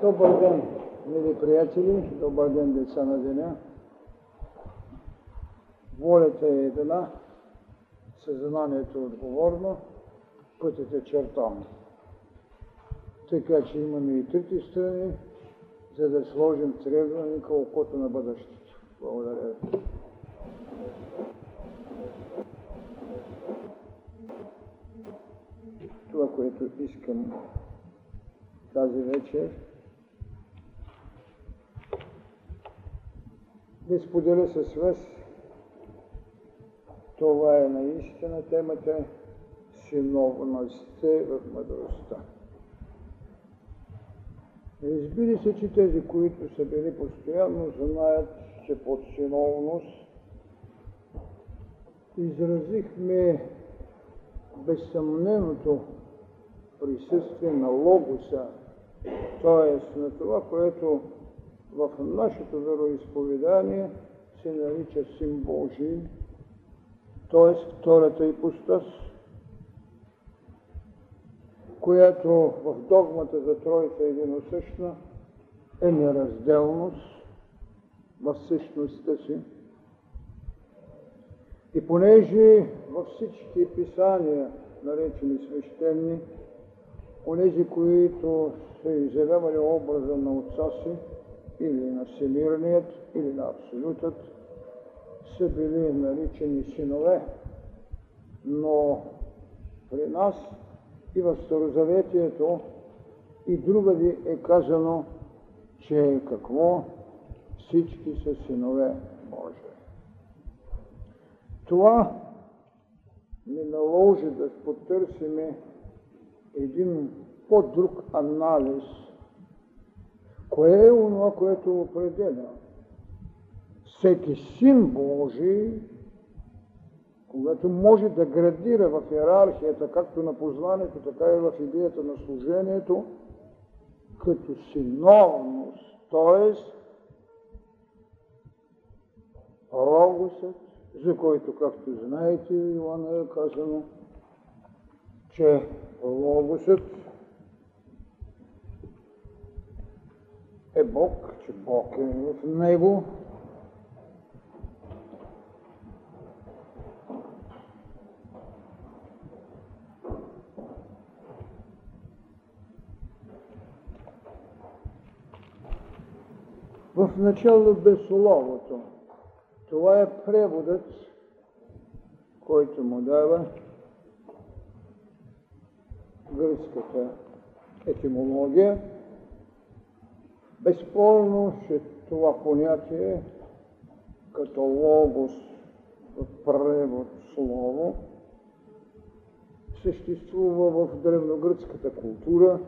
Добър ден, мили приятели, добър ден, деца на деня. Волята е една, съзнанието е отговорно, пътят е чертан. Така че имаме и трите страни, за да сложим требваника окото на бъдещето. Благодаря ви. Това, което искам тази вечер, да споделя с вас. Това е наистина темата синовността в мъдростта. Разбира се, че тези, които са били постоянно, знаят, че под синовност изразихме безсъмненото присъствие на логоса, т.е. на това, което в нашето вероисповедание се нарича Син Божий, т.е. втората ипостас, която в догмата за Троица единосъщна е неразделност в същността си. И понеже във всички писания, наречени свещени, онези, които са изявявали образа на отца си, или на всемирният, или на абсолютът, са били наричани синове. Но при нас и в Старозаветието и другади е казано, че какво? Всички са синове Божии. Това ни наложи да потърсиме един по-друг анализ – Кое е онова, което определя? Всеки син Божий, когато може да градира в иерархията, както на познанието, така и в идеята на служението, като синовност, т.е. Логосът, за който, както знаете, Иоанна е казано, че Логосът е Бог, че Бог е в него. В начало бе Словото. Това е преводът, който му дава гръцката етимология. Безспорно, че това понятие като логос в превод слово съществува в древногръцката култура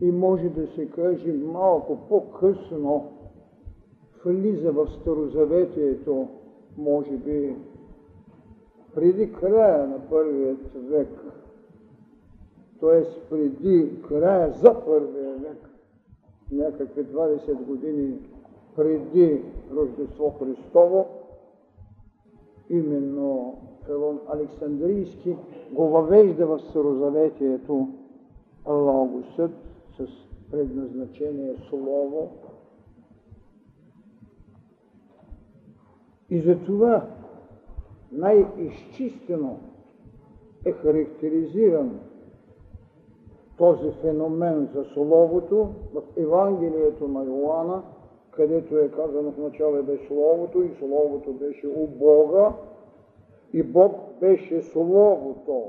и може да се каже малко по-късно влиза в Старозаветието, може би преди края на първият век т.е. преди края за първия век, някакви 20 години преди Рождество Христово, именно Фелон Александрийски го въвежда в Старозаветието Логосът с предназначение Слово. И затова най-изчистено е характеризиран този феномен за Словото в Евангелието на Йоанна, където е казано в начало беше Словото и Словото беше у Бога и Бог беше Словото.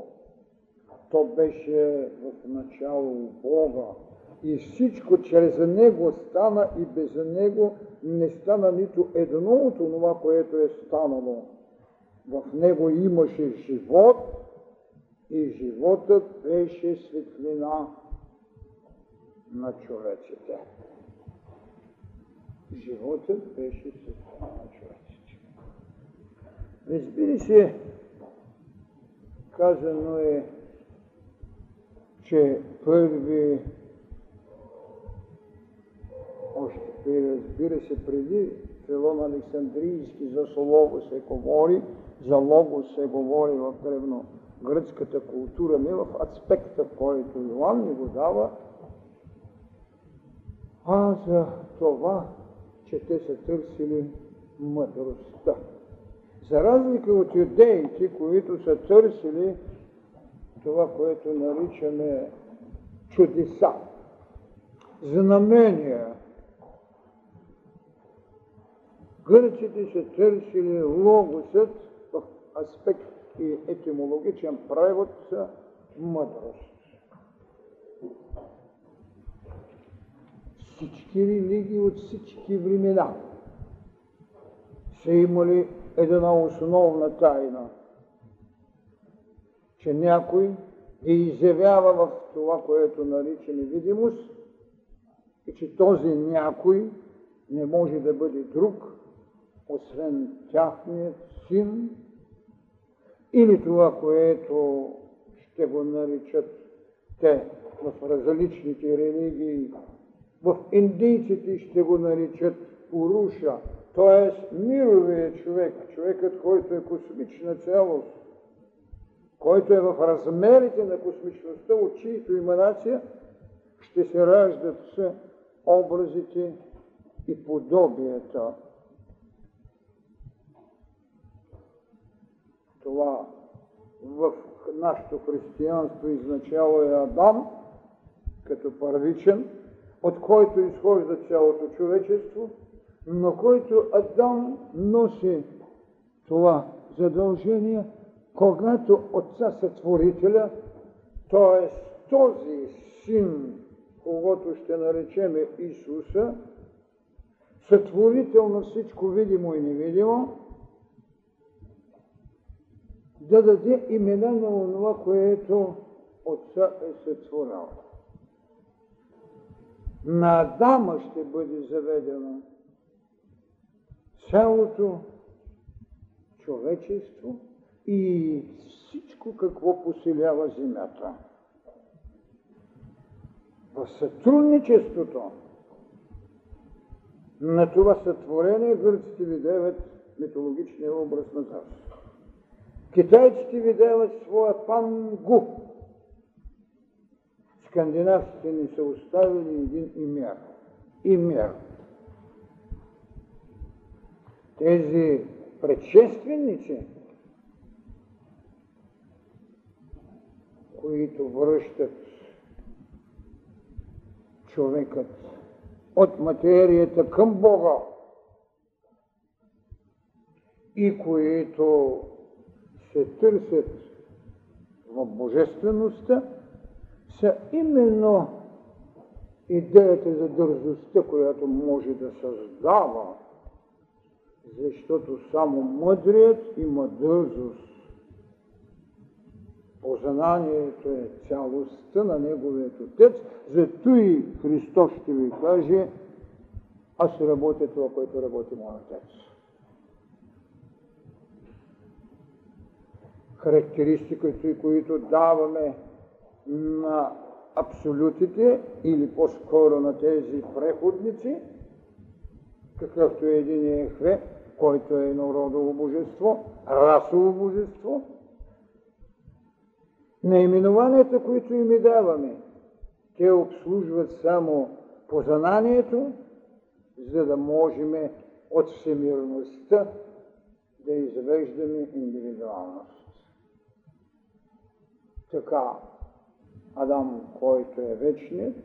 То беше в начало у Бога. И всичко чрез Него стана и без Него не стана нито едно от това, което е станало. В Него имаше живот и животът беше светлина на човеците. Животът беше светлина на човеците. Разбира се, казано е, че първи, още разбира се, преди Филон Александрийски за Слово се говори, за Лого се говори в древно гръцката култура, не в аспекта, който Йоанн ни го дава, а за това, че те са търсили мъдростта. За разлика от юдеите, които са търсили това, което наричаме чудеса, знамения, гърците са търсили логосът в аспект и етимологичен превод мъдрост. Всички религии от всички времена са имали една основна тайна, че някой е изявява в това, което наричаме видимост, и че този някой не може да бъде друг, освен тяхният син, или това, което ще го наричат те в различните религии. В индийците ще го наричат Уруша, т.е. мировия човек, човекът, който е космична цялост, който е в размерите на космичността, от чието иманация ще се раждат с образите и подобията. Това в нашето християнство изначало е Адам, като първичен, от който изхожда цялото човечество, но който Адам носи това задължение, когато Отца Сътворителя, т.е. този син, когато ще наречеме Исуса, сътворител на всичко видимо и невидимо, да даде имена на това, което Отца е сътворил. На Адама ще бъде заведено цялото човечество и всичко какво поселява земята. В сътрудничеството на това сътворение гърците видяват митологичния образ на Зарс. Китайците видяват своя пангу. Скандинавците ни са оставили един имер. Имер. Тези предшественици, които връщат човекът от материята към Бога и които се търсят в божествеността, са именно идеята за дързостта, която може да създава, защото само мъдрият има дързост. Познанието е цялостта на Неговият Отец, зато и Христос ще ви каже, аз работя това, което работи моят Отец. Характеристиките, които даваме на абсолютите или по-скоро на тези преходници, какъвто е един Ехве, който е народово божество, расово божество. Наименованията, които им даваме, те обслужват само познанието, за да можем от всемирността да извеждаме индивидуалност. Така, Адам, който е вечният,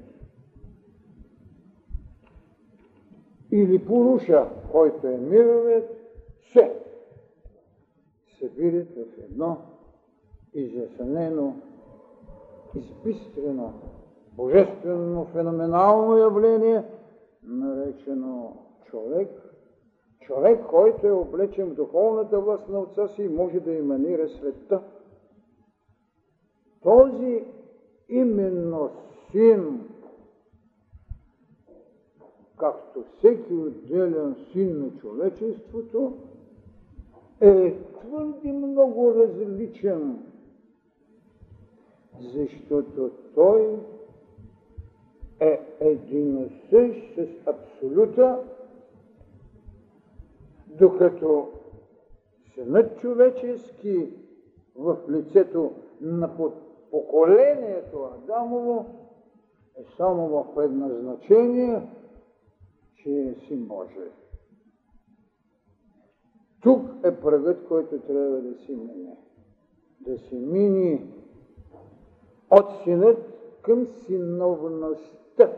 или Пуруша, който е мировият, се събират в едно изяснено, изпистрено, божествено, феноменално явление, наречено човек, човек, който е облечен в духовната власт на отца си и може да иманира света. Този именно син, както всеки отделен син на човечеството, е твърде много различен, защото той е един същ с абсолюта, докато синът човечески в лицето на поколението Адамово е само в предназначение че е син Божий. Тук е пръгът, който трябва да си мине. Да се мини от синът към синовността.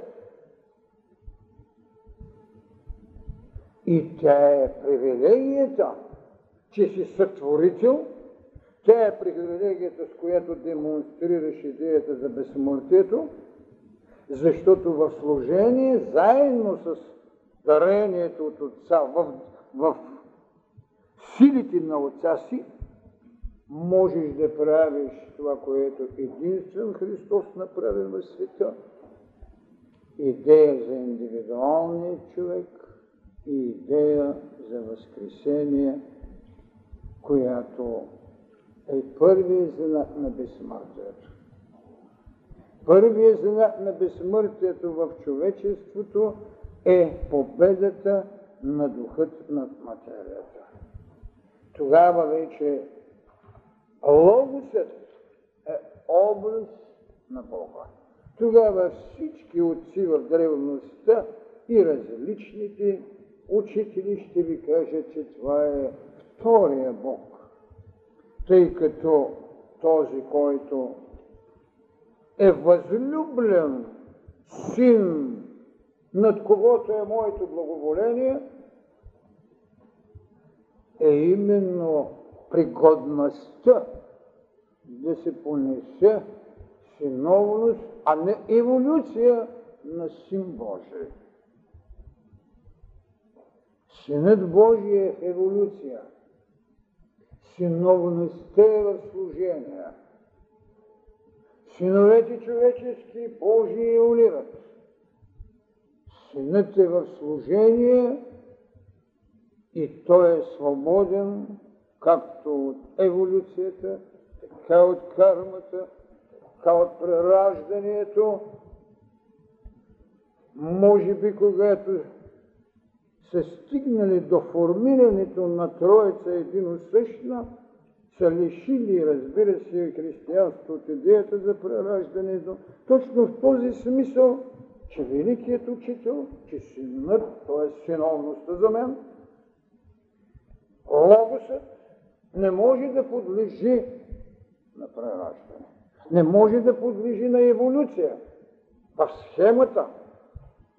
И тя е привилегията, че си сътворител, тя е привилегията, с която демонстрираш идеята за безсмъртието, защото в служение, заедно с дарението от Отца, в, в силите на Отца си, можеш да правиш това, което единствен Христос направи в света. Идея за индивидуалния човек и идея за възкресение, която е първият знак на безсмъртието. Първият знак на безсмъртието в човечеството е победата на духът над материята. Тогава вече Логосът е образ на Бога. Тогава всички отци в древността и различните учители ще ви кажат, че това е втория Бог. Тъй като този, който е възлюблен син, над когото е моето благоволение, е именно пригодността да се понесе синовност, а не еволюция на Син Божий. Синът Божий е еволюция. Синовността е в служение. Синовете човечески Божии еволират. Синът е в служение и той е свободен както от еволюцията, така от кармата, така от прераждането. Може би, когато са стигнали до формирането на Троица единосъщна, са лишили, разбира се, християнство от идеята за прераждането, точно в този смисъл, че великият учител, че синът, т.е. синовността за мен, логосът, не може да подлежи на прераждане. Не може да подлежи на еволюция. В схемата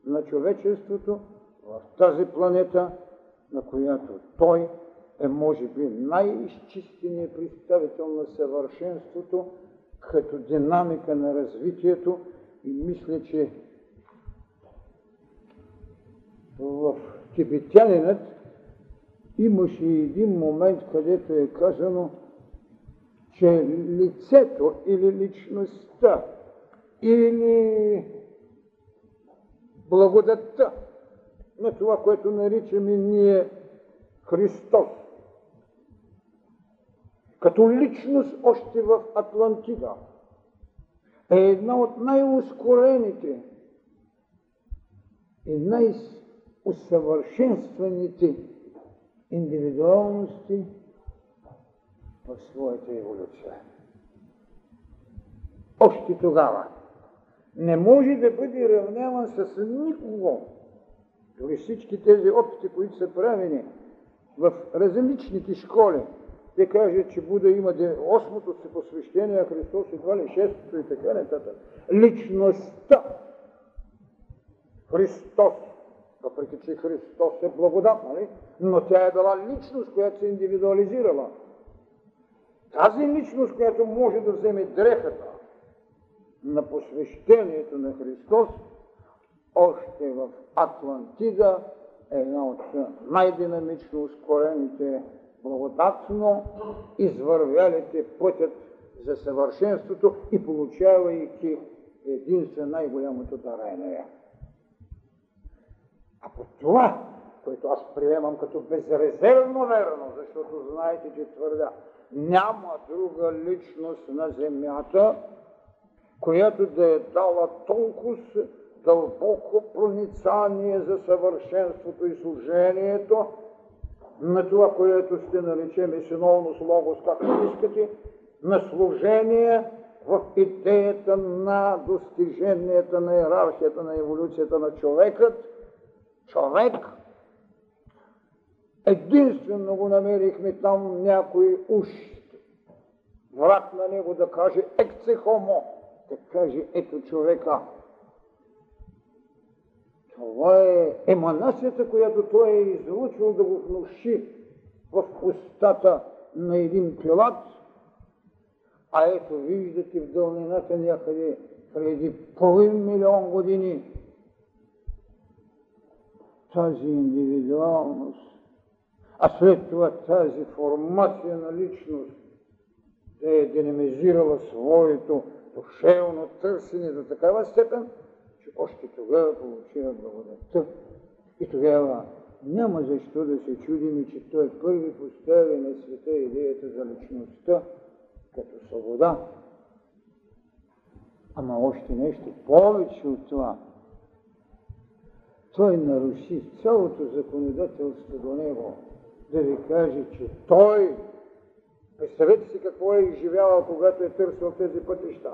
на човечеството, в тази планета, на която той е, може би, най-изчистеният представител на съвършенството, като динамика на развитието и мисля, че в тибетянинът имаше един момент, където е казано, че лицето или личността или благодатта на това, което наричаме ние Христос, като личност още в Атлантида, е една от най-ускорените и най-усъвършенстваните индивидуалности в своята еволюция. Още тогава не може да бъде равняван с никого. Дори всички тези опити, които са правени в различните школи, те кажат, че Буда има 8-то си посвещение, а Христос едва ли 6-то и така нататък. Личността Христос въпреки че Христос е благодат, нали? но тя е била личност, която се индивидуализирала. Тази личност, която може да вземе дрехата на посвещението на Христос, още в Атлантида една от най-динамично ускорените, благодатно извървялите пътят за съвършенството и получавайки единствено най-голямото дарение. Ако това, което аз приемам като безрезервно верно, защото знаете, че твърдя, няма друга личност на земята, която да е дала толкова дълбоко проницание за съвършенството и служението на това, което ще наречем синовно слово, както искате, на служение в идеята на достиженията на иерархията на еволюцията на човекът, човек. Единствено го намерихме там някой уж враг на него да каже екце хомо, да каже ето човека. Това е еманацията, която той е излучил да го внуши в устата на един пилат, а ето виждате в дълнината някъде преди половин милион години тази индивидуалност, а след това тази формация на личност да е динамизирала своето душевно търсене до такава степен, още тогава получава благодатта. И тогава няма защо да се чудим, че той първи постави на света идеята за личността като свобода. Ама още нещо повече от това. Той наруши цялото законодателство до него, да ви каже, че той, представете си какво е изживявал, когато е търсил тези пътища,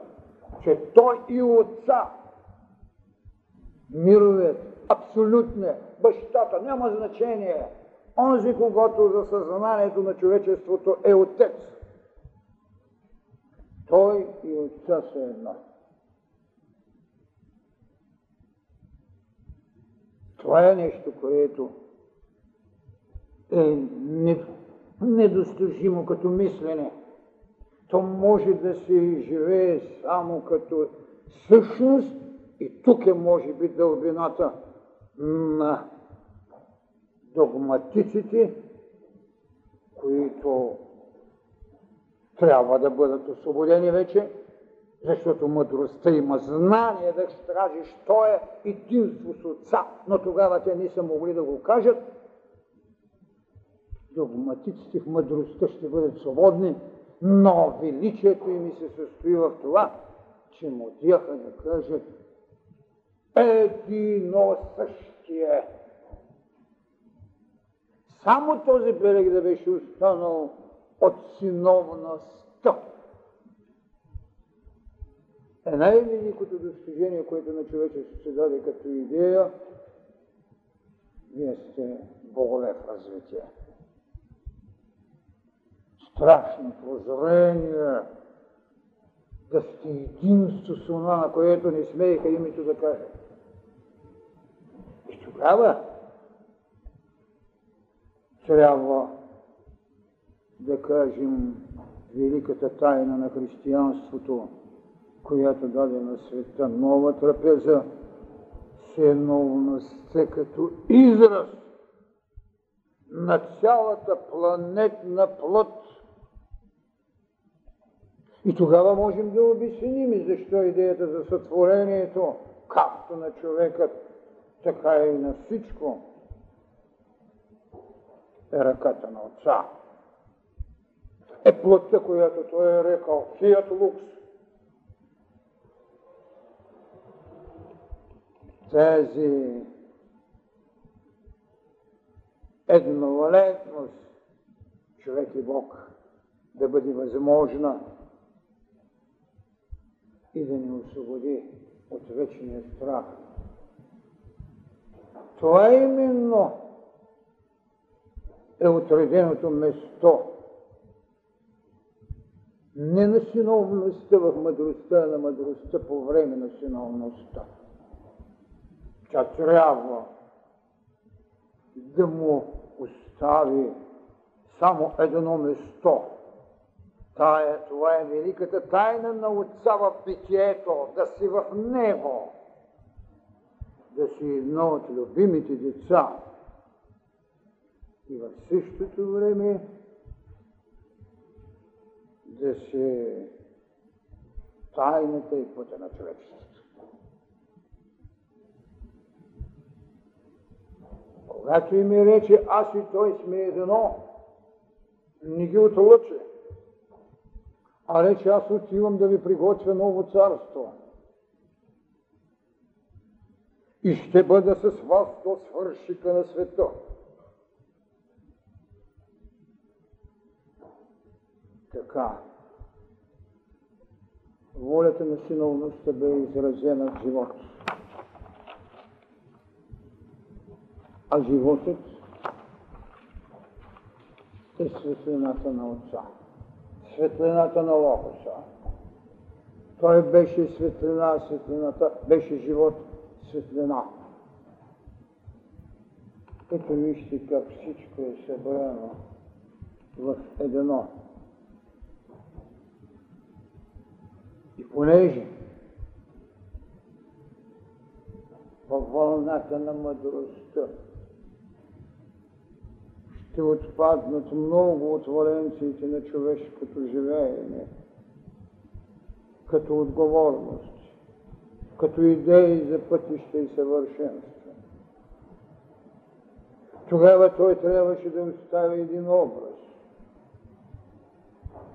че той и отца, мировият, абсолютният, бащата, няма значение, онзи, когато за съзнанието на човечеството е отец. Той и отца са едно. Това е нещо, което е недостижимо като мислене. То може да се живее само като същност и тук е може би дълбината на догматиците, които трябва да бъдат освободени вече, защото мъдростта има знание да стражи, що е единство с отца, но тогава те не са могли да го кажат. Догматиците в мъдростта ще бъдат свободни, но величието им се състои в това, че му дяха да кажат едино същие. Само този берег да беше останал от синовността. Е най-великото достижение, което на човечеството се даде като идея, вие сте Боголев развитие. Страшно прозрение, да сте единство с това, на което не смееха името да кажат. Тогава трябва да кажем великата тайна на християнството, която даде на света нова трапеза, синовността като израз на цялата планетна плът. И тогава можем да обясним защо идеята за сътворението, както на човекът, така и на всичко, е ръката на Отца. Е плътта, която той е рекал, фият лукс. Тази едновалентност, човек и Бог, да бъде възможна и да ни освободи от вечния страх. Това именно е отреденото место не на синовността в мъдростта, а на мъдростта по време на синовността. Тя трябва да му остави само едно место. Тая, това е великата тайна на Отца в питието, да си в Него, да си едно от любимите деца, и в същото време да се тайната и пътя на човечеството. Когато им е рече аз и той сме едно, не ги отлъче, а рече аз отивам да ви приготвя ново царство. И ще бъда с вас до свършика на света. Така. Волята на синовността бе изразена в живот. А животът е светлината на Отца, светлината на Логоса. Той беше светлина, светлината беше живот, светлина. Ето вижте как всичко е събрано в едно. И понеже във вълната на мъдростта ще отпаднат много от валенциите на човешкото живеене, като отговорност, като идеи за пътища и съвършенство. Тогава той трябваше да остави един образ.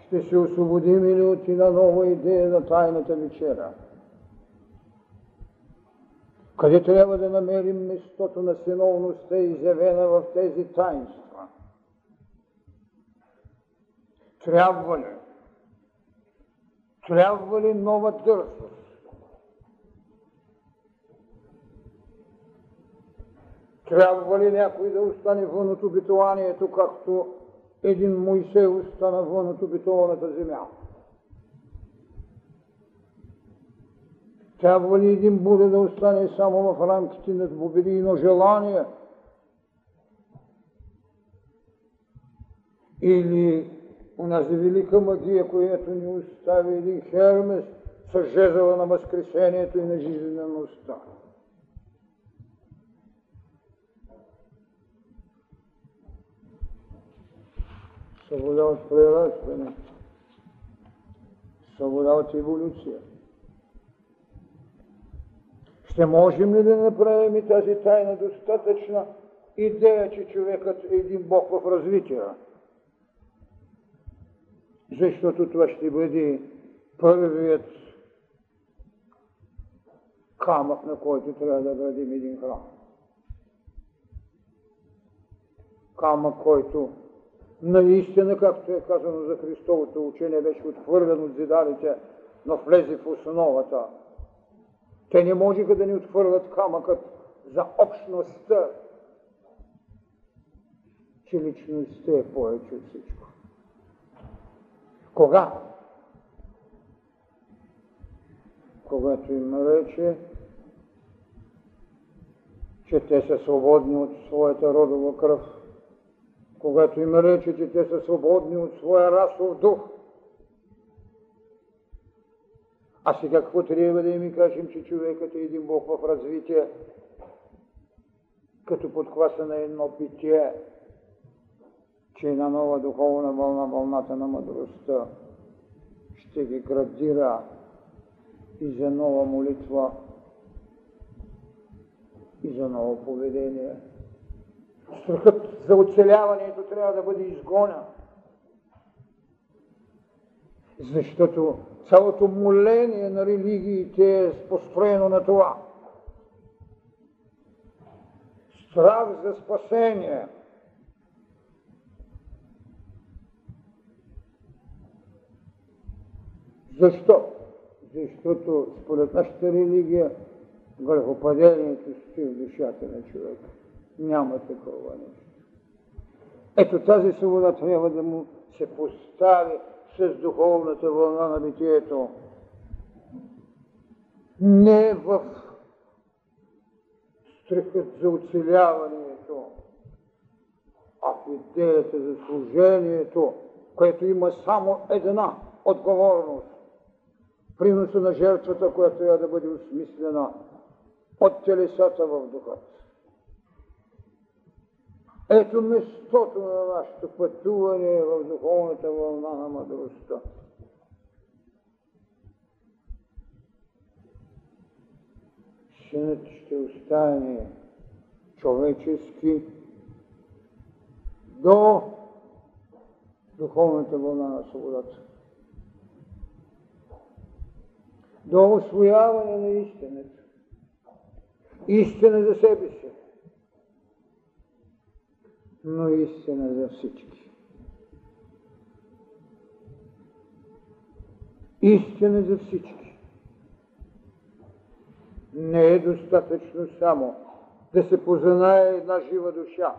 Ще се освободим или от една нова идея на тайната вечера? Къде трябва да намерим местото на синовността, изявена в тези таинства? Трябва ли? Трябва ли нова дързост? Трябва ли някой да остане вън от обитованието, както един Моисей остана вън от обитованата земя? Трябва ли един Буда да остане само в рамките на двубедийно желание? Или унази велика магия, която ни остави един Хермес с жезъла на възкресението и на жизнеността? Свобода от прерастване, свобода от еволюция. Ще можем ли да направим и тази тайна достатъчна идея, че човекът е един Бог в развитие? Защото това ще бъде първият камък, на който трябва да градим един храм. Камък, който наистина, както е казано за Христовото учение, беше отхвърлен от зидалите, но влезе в основата те не можеха да ни отхвърлят камъкът за общността, че личността е повече от всичко. Кога? Когато им рече, че те са свободни от своята родова кръв, когато им рече, че те са свободни от своя расов дух, а сега какво трябва да ми кажем, че човекът е един Бог в развитие, като подхваса на едно питие, че една нова духовна вълна, вълната на мъдростта, ще ги градира и за нова молитва, и за ново поведение. Страхът за оцеляването трябва да бъде изгонен. Защото цялото моление на религиите е построено на това. Страх за спасение. Защо? Защото според нашата религия грехопадението стои в душата на човека. Няма такова нещо. Ето тази свобода трябва да му се постави с духовната вълна на битието. Не в страхът за оцеляването, а в идеята за служението, което има само една отговорност. Приноса на жертвата, която трябва да бъде осмислена от телесата в духът. Ето местото на нашето пътуване в духовната вълна на мъдростта. Синът ще остане човечески до духовната вълна на свободата. До освояване на истината. Истина за себе си но истина за всички. Истина за всички. Не е достатъчно само да се познае една жива душа.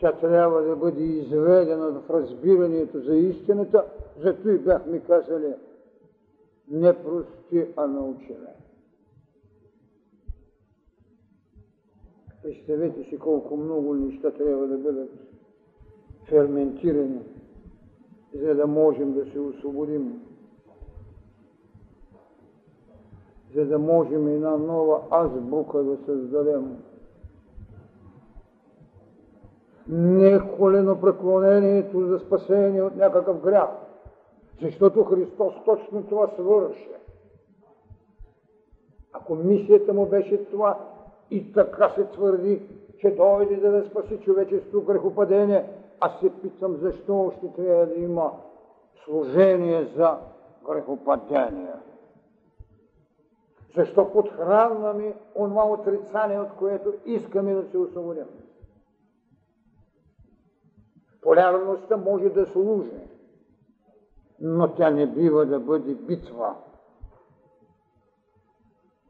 Тя трябва да бъде изведена в разбирането за истината, зато и бяхме казали не прости, а научене. Представете си колко много неща трябва да бъдат ферментирани, за да можем да се освободим. За да можем една нова азбука да създадем. Не колено преклонението за спасение от някакъв грях, защото Христос точно това свърши. Ако мисията му беше това, и така се твърди, че дойде да, да спаси човечество грехопадение. Аз се питам защо още трябва да има служение за грехопадение. Защо подхранваме онова отрицание, от което искаме да се освободим? Полярността може да служи, но тя не бива да бъде битва.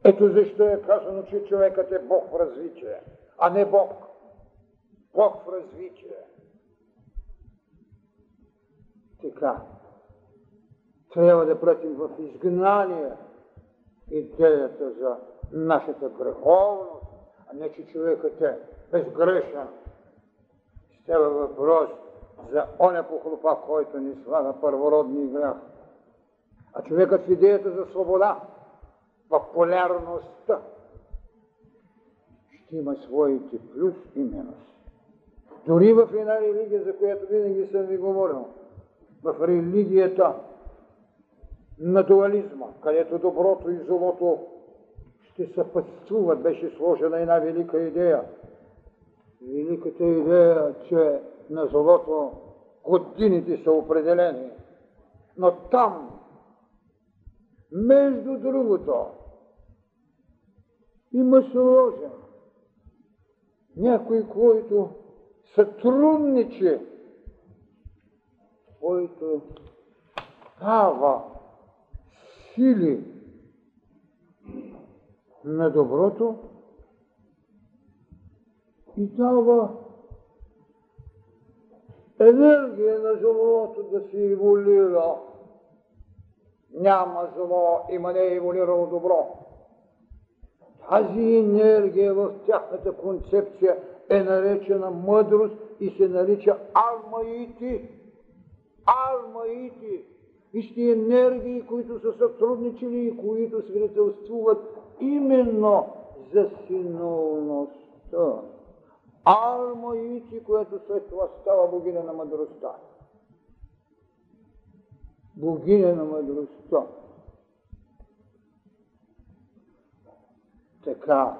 Ето защо е казано, че човекът е Бог в развитие, а не Бог. Бог в развитие. Така. Трябва да пратим в изгнание идеята за нашата греховност, а не че човекът е безгрешен. Става въпрос за оня похлопа, който ни слага първородни грях. А човекът в идеята за свобода в полярността ще има своите плюс и минус. Дори в една религия, за която винаги съм ви говорил, в религията на дуализма, където доброто и злото ще съпътствуват, беше сложена една велика идея. Великата идея, че на злото годините са определени. Но там, между другото, има сложен. Някой, който сътрудничи, който дава сили на доброто и дава енергия на злото да се еволюира. Няма зло, има не еволюирало добро. Тази енергия в тяхната концепция е наречена мъдрост и се нарича армаити. Армаити. Вижте енергии, които са сътрудничили и които свидетелствуват именно за синовността. Армаити, което след това става богиня на мъдростта. Богиня на мъдростта. така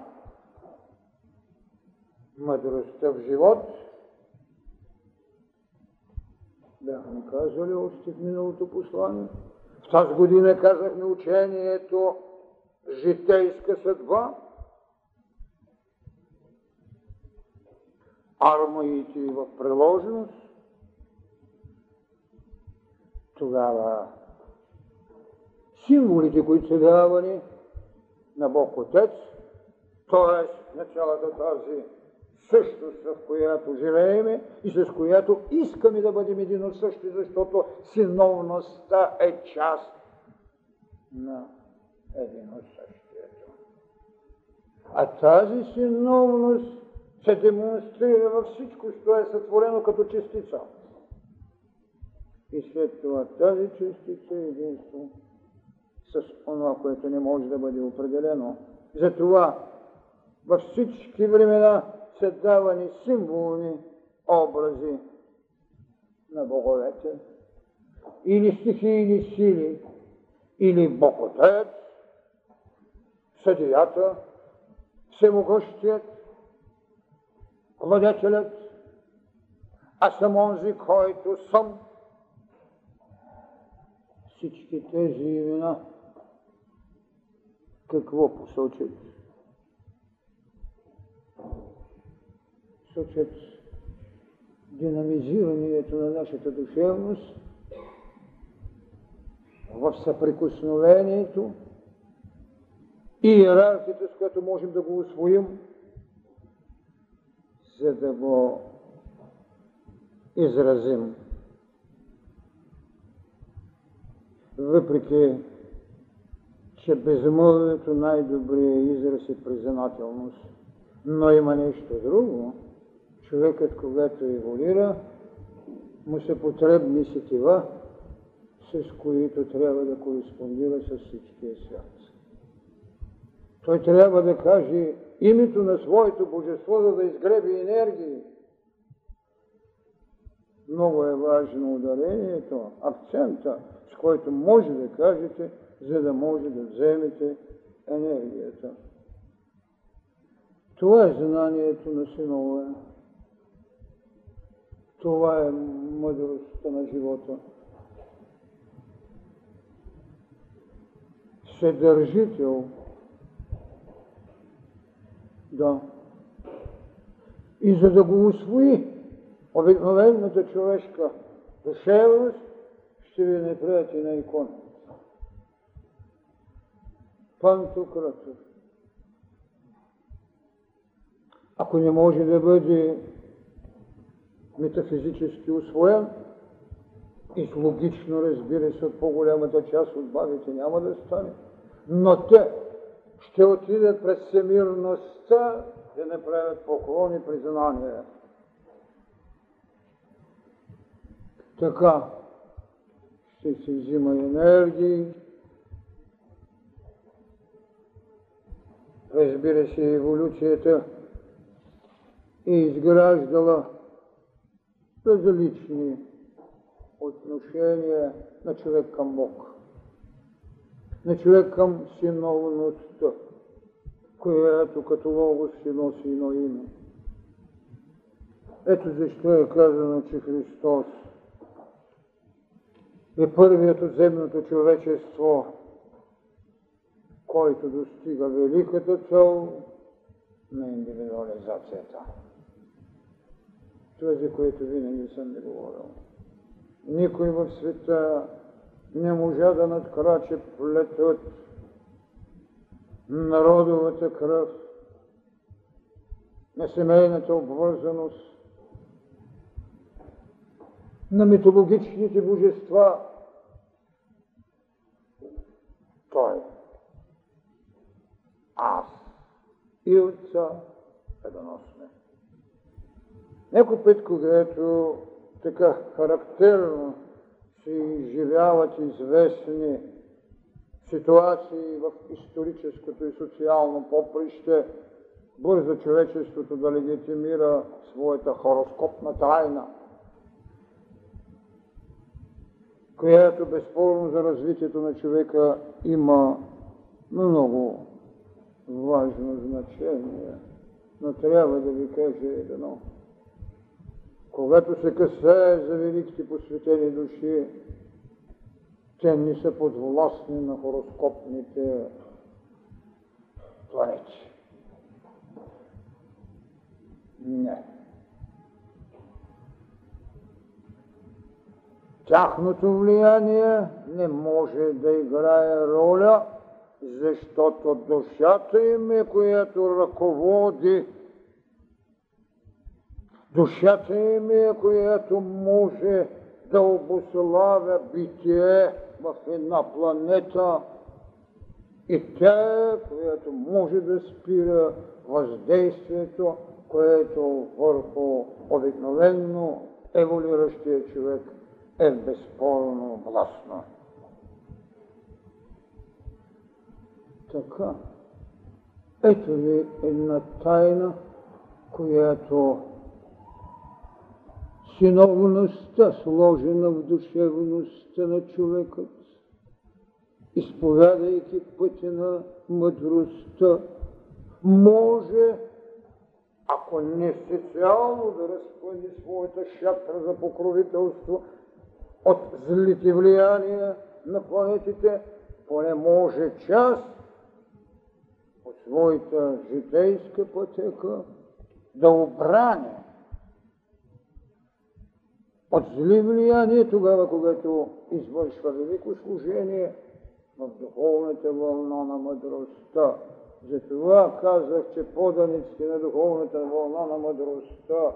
мъдростта в живот. Бяхме казали още в миналото послание. В тази година казахме учението житейска съдба. Армаите в приложеност. Тогава символите, които са давани на Бог Отец, т.е. на тази същност, в която живееме и с която искаме да бъдем един от същи, защото синовността е част на един от същието. А тази синовност се демонстрира във всичко, що е сътворено като частица. И след това тази частица е единство с това, което не може да бъде определено. Затова във всички времена са давани символни образи на боговете, или стихийни сили, или Бог Отец, съдията, всемогъщият, владетелят, а съм онзи, който съм. Всички тези имена какво посочат? Сочат динамизирането на нашата душевност в съприкосновението и иерархията, с която можем да го освоим, за да го изразим. Въпреки, че безмълвието най-добрият израз е признателност. Но има нещо друго. Човекът, когато еволюира, му се потребни сетива, с които трябва да кореспондира с всичкия свят. Той трябва да каже името на своето божество, за да изгреби енергии. Много е важно ударението, акцента, който може да кажете, за да може да вземете енергията. Това е знанието на синове. Това е мъдростта на живота. Съдържител. Да. И за да го освои обикновената човешка душевност, и на икона. Пантократор. Ако не може да бъде метафизически усвоен и логично, разбира се, по-голямата част от бабите няма да стане, но те ще отидат през всемирността да направят поклони признания. Така ще се взима енергии, разбира се, еволюцията е изграждала различни отношения на човек към Бог, на човек към синовността, която като логос си носи едно име. Ето защо е казано, че Христос е първият от земното човечество, който достига великата цел на индивидуализацията. Това, за което винаги съм ви говорил. Никой в света не можа да надкрачи плетът народовата кръв, на семейната обвързаност, на митологичните божества. Той, аз и отца, едно сме. Някой път, когато така характерно се изживяват известни ситуации в историческото и социално поприще, бързо човечеството да легитимира своята хороскопна тайна, която безспорно за развитието на човека има много важно значение. Но трябва да ви кажа едно – когато се касае за великите посветени души, те не са подвластни на хороскопните планети. Не. Тяхното влияние не може да играе роля, защото душата им е, която ръководи. Душата им е, която може да обославя битие в една планета. И тя е, която може да спира въздействието, което върху обикновенно еволюиращия човек е безспорно властно. Така, ето ви една тайна, която синовността, сложена в душевността на човекът, изповядайки пътя на мъдростта, може, ако не специално да разпъди своята шатра за покровителство от злите влияния на планетите, поне може част от своята житейска пътека да обране от зли влияния тогава, когато извършва велико служение в духовната вълна на мъдростта, Затова казах, че поданиците на духовната вълна на мъдростта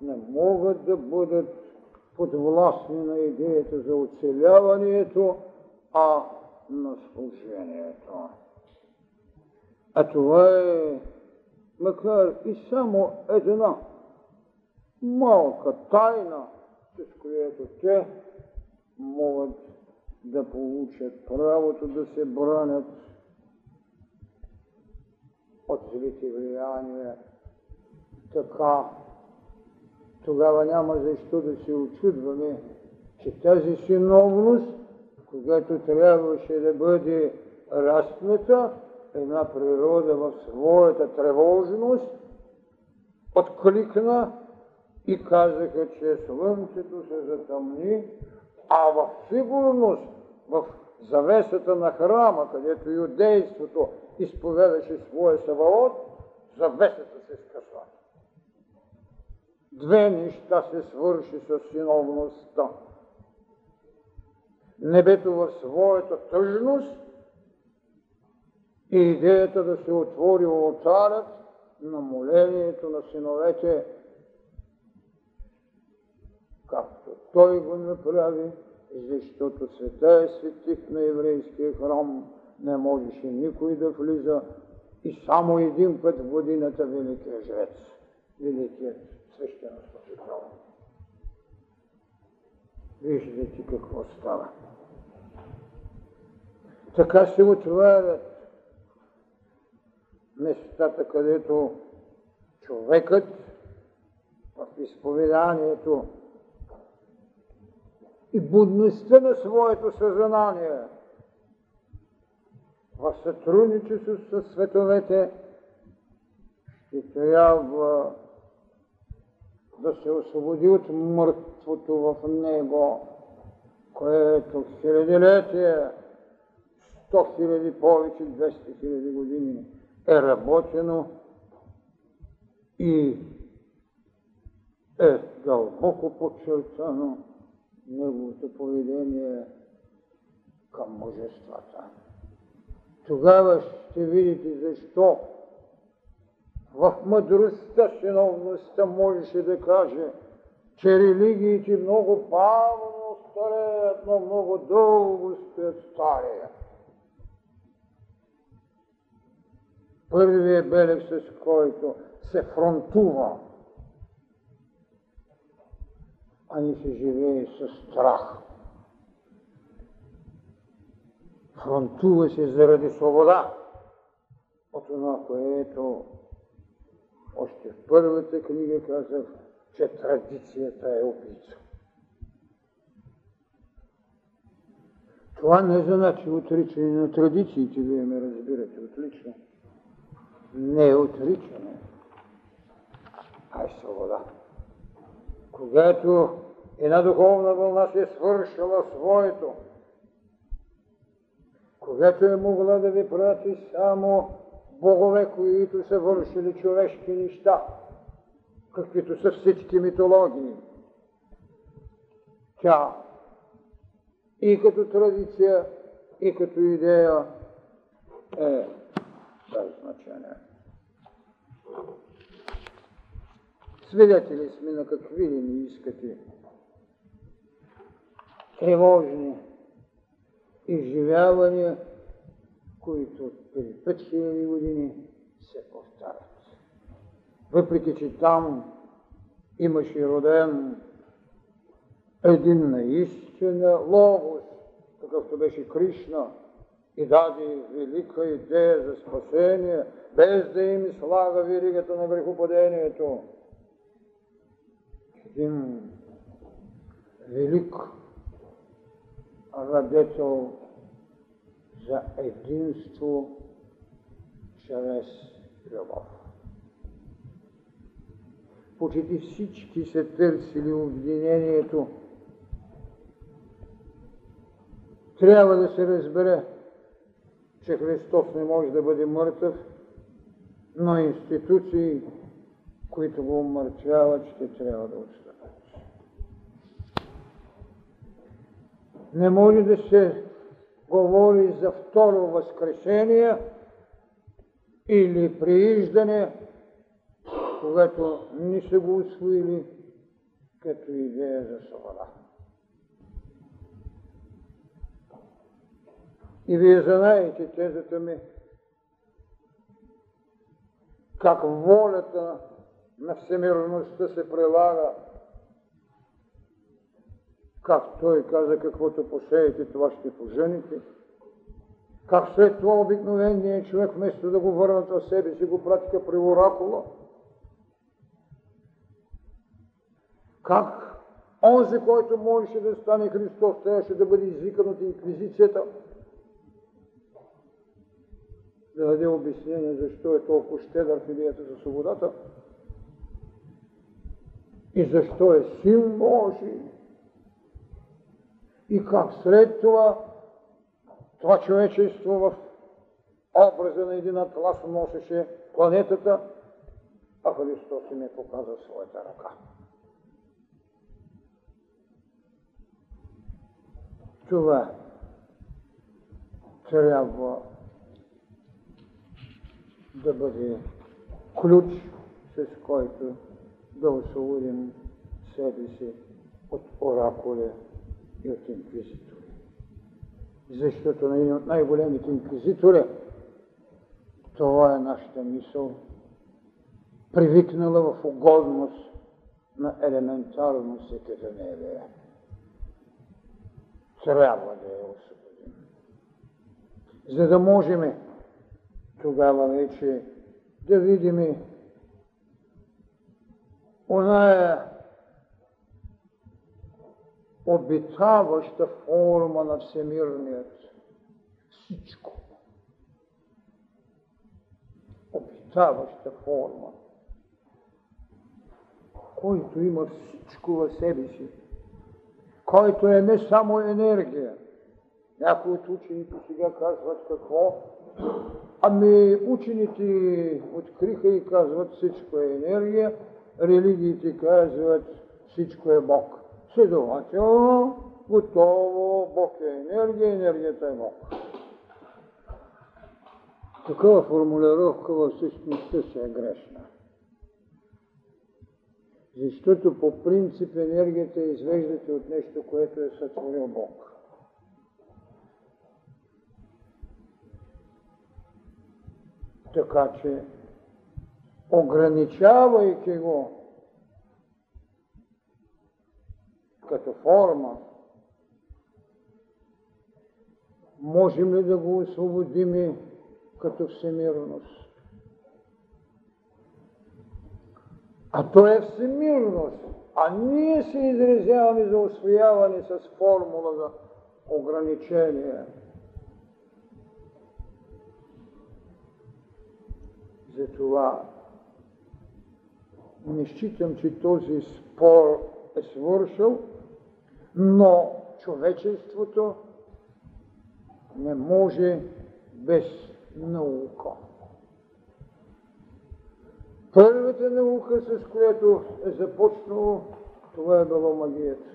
не могат да бъдат подвластни на идеята за оцеляването, а на служението. А това е, макар и само една малка тайна, с която те могат да получат правото да се бранят от злите влияния. Така, тогава няма защо да се очудваме, че тази синовност, когато трябваше да бъде разпната, една природа в своята тревожност, откликна и казаха, че слънцето се затъмни, а в сигурност, в завесата на храма, където юдейството изповедаше своя Саваот, завесата се скъсва. Две неща се свърши с синовността. Небето в своята тъжност и идеята да се отвори алтарът на молението на синовете, както той го направи, защото света е светих на еврейския храм, не можеше никой да влиза и само един път в годината великият жрец, великият свещенослужител. Виждате какво става. Така се отварят местата, където човекът в изповеданието и будността на своето съзнание в сътрудничество с световете ще трябва да се освободи от мъртвото в него, което хилядилетие, 100 хиляди повече, 200 хиляди години е работено и е дълбоко подчертано неговото поведение към мъжествата. Тогава ще видите защо в мъдростта, синовността можеше да каже, че религиите много бавно стареят, но много дълго стоят стария. Първият белег, с който се фронтува, а не се живее с страх. Фронтува се заради свобода от това, което още в първата книга казах, че традицията е убийца. Това не значи отричане на традициите, вие ме разбирате отлично. Не е отричане, а е свобода. Когато една духовна вълна се е свършила своето, когато е могла да ви прати само богове, които са вършили човешки неща, каквито са всички митологии. Тя и като традиция, и като идея е без значение. Свидетели сме на какви ли ни искате тревожни изживявания, които преди 5000 години се повтарят. Въпреки, че там имаше роден един наистина логос, какъвто беше Кришна, и даде велика идея за спасение, без да им слага виригата на грехопадението. Един велик радетел за единство чрез любов. Почти всички се търсили обединението. Трябва да се разбере, че Христос не може да бъде мъртъв, но институции, които го умъртвяват, ще трябва да отстъпят. Не може да се говори за второ възкрешение, или прииждане, когато не са го освоили като идея за свобода. И вие знаете тезата ми, как волята на всемирността се прилага, как той каза, каквото посеете, това ще пожените, как след това обикновеният човек, вместо да го върнат в себе си, го пратика при оракула, как онзи, който можеше да стане Христос, трябваше да бъде извикан от инквизицията, да даде обяснение защо е толкова щедър в идеята за свободата. И защо е син Божий. И как след това това човечество в образа на един атлас носеше планетата, а Христос им е показа своята ръка. Това трябва да бъде ключ, с който да освободим себе си от оракули и от инквизитори. Защото на един от най-големите инквизитори това е нашата мисъл, привикнала в угодност на елементарно всекидневие. Трябва да я освободим. За да можем тогава вече да видим оная обитаваща форма на всемирният всичко. Обитаваща форма, който има всичко в себе си, който е не само енергия. Някои от учените сега казват какво? Ами учените откриха и казват всичко е енергия, религиите казват всичко е Бог. Следователно, готово, Бог е енергия, енергията е Бог. Такава формулировка във същността се е грешна. Защото по принцип енергията извеждате от нещо, което е сътворил Бог. Така че, ограничавайки го като форма, можем ли да го освободим като всемирност? А то е всемирност, а ние се изразяваме за освояване с формула за ограничение. Затова не считам, че този спор е свършил, но човечеството не може без наука. Първата наука, с която е започнало, това е било магията.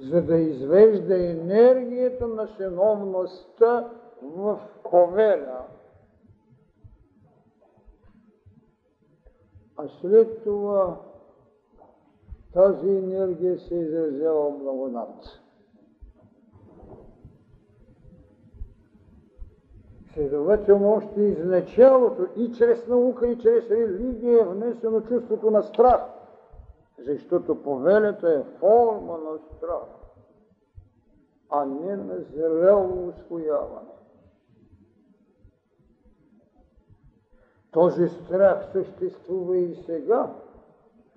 За да извежда енергията на синовността в повеля. А след това тази енергия се изразява в благодат. Следователно, още из началото и чрез наука, и чрез религия е внесено чувството на страх, защото повелята е форма на страх, а не на зрело усвояване. Този страх съществува и сега,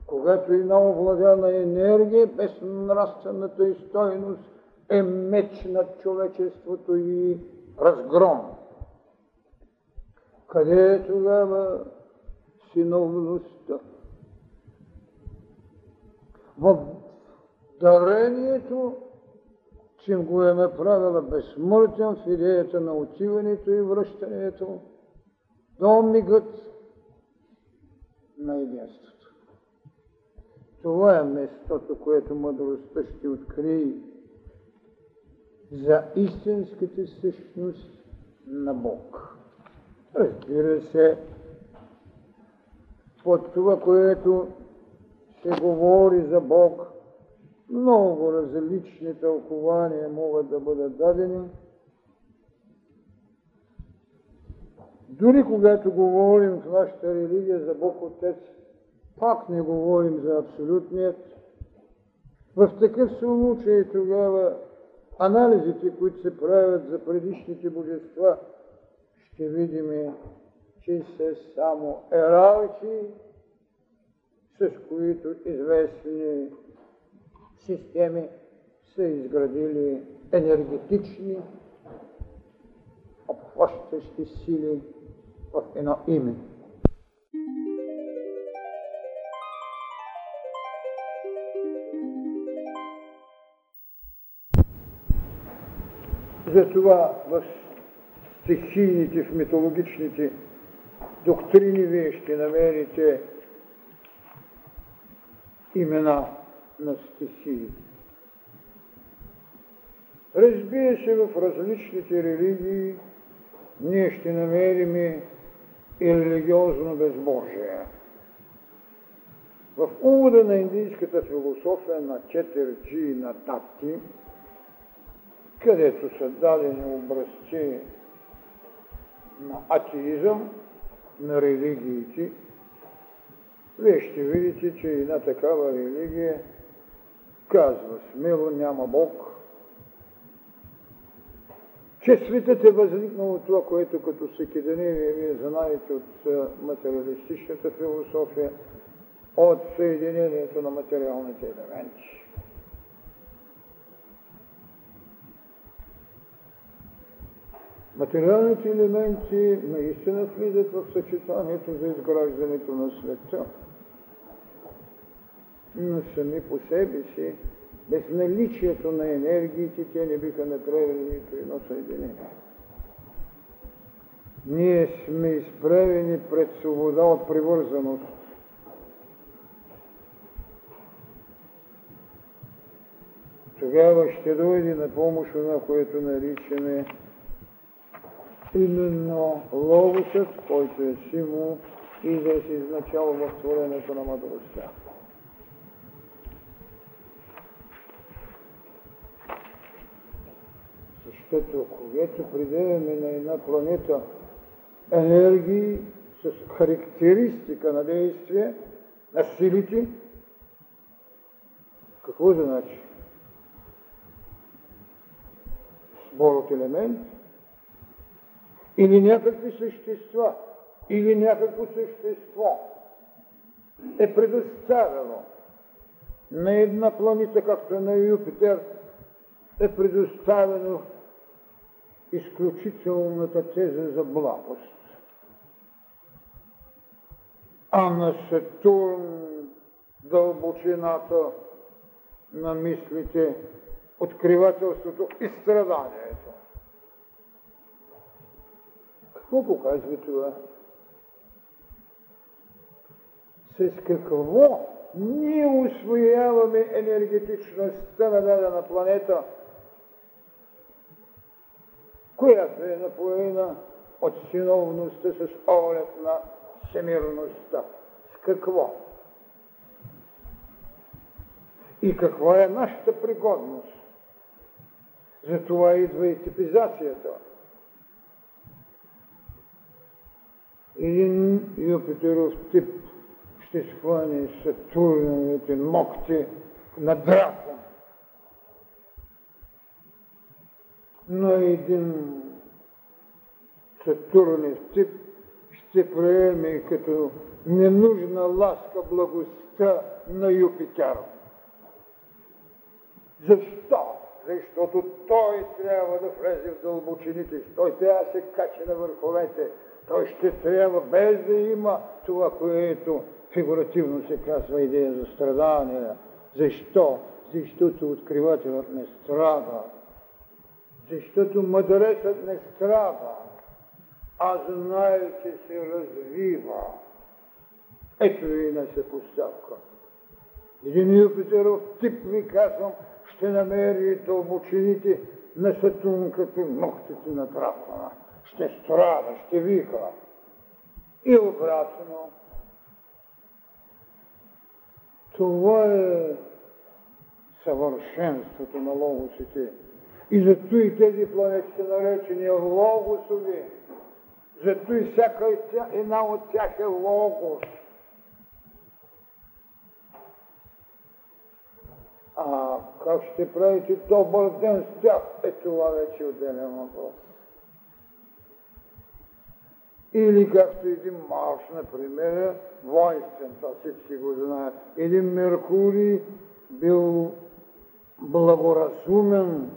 когато една овладяна енергия, без нравствената и стойност, е меч над човечеството и разгром. Къде е тогава синовността? В дарението, че го е направила безсмъртен в идеята на отиването и връщането до мигът на единството. Това е местото, което мъдростта ще открие за истинската същност на Бог. Разбира се, под това, което се говори за Бог, много различни тълкования могат да бъдат дадени. Дори когато говорим в нашата религия за Бог Отец, пак не говорим за абсолютният. В такъв случай тогава анализите, които се правят за предишните божества, ще видим, че са само ералчи, с които известни системи са изградили енергетични, обхващащи сили в едно име. Затова в стихийните, в митологичните доктрини вие ще намерите имена на стихии. Разбира се, в различните религии ние ще намерим и религиозно безбожие. В увода на индийската философия на Четирджи и на Татти, където са дадени образци на атеизъм, на религиите, вие ще видите, че една такава религия казва смело няма Бог, че светът е възникнал от това, което като Секеденевие вие знаете от материалистичната философия, от съединението на материалните елементи. Материалните елементи наистина влизат в съчетанието за изграждането на света но сами по себе си, без наличието на енергиите, те не биха направили нито едно съединение. Ние сме изправени пред свобода от привързаност. Тогава ще дойде на помощ на което наричаме именно логосът, който е символ и да се изначало в творението на мъдростта. Защото когато приделяме на една планета енергии с характеристика на действие, на силите, какво значи? Сбор от елемент или някакви същества, или някакво същество е предоставено на една планета, както на Юпитер, е предоставено изключителната теза за благост. А на Сатурн дълбочината на мислите, откривателството и страданието. Какво показва това? С какво ние освояваме енергетичността на дадена планета – която е напоена от синовността с оглед на всемирността. С какво? И каква е нашата пригодност? Затова идва и типизацията. Един Юпитеров тип ще схване Сатурновите ногти на дракон на един Сатурнев тип ще приеме като ненужна ласка благостта на Юпитер. Защо? Защото той трябва да влезе в дълбочините, той трябва да се качи на върховете, той ще трябва без да има това, което фигуративно се казва идея за страдание. Защо? Защото откривателят не страда, защото мъдрецът не страда, а знае, че се развива. Ето ви една съпоставка. Един Юпитеров тип ви казвам, ще намери дълбочините на Сатурн като ногтите на дракона. Ще страда, ще вика. И обратно. Това е съвършенството на логосите. И зато и тези планети са наречени логосови. Зато и всяка една от тях е логос. А как ще правите добър ден с тях? Е това вече е отделен въпрос. Или както един марш, например, воинствен, това всички го знаят. Един Меркурий бил благоразумен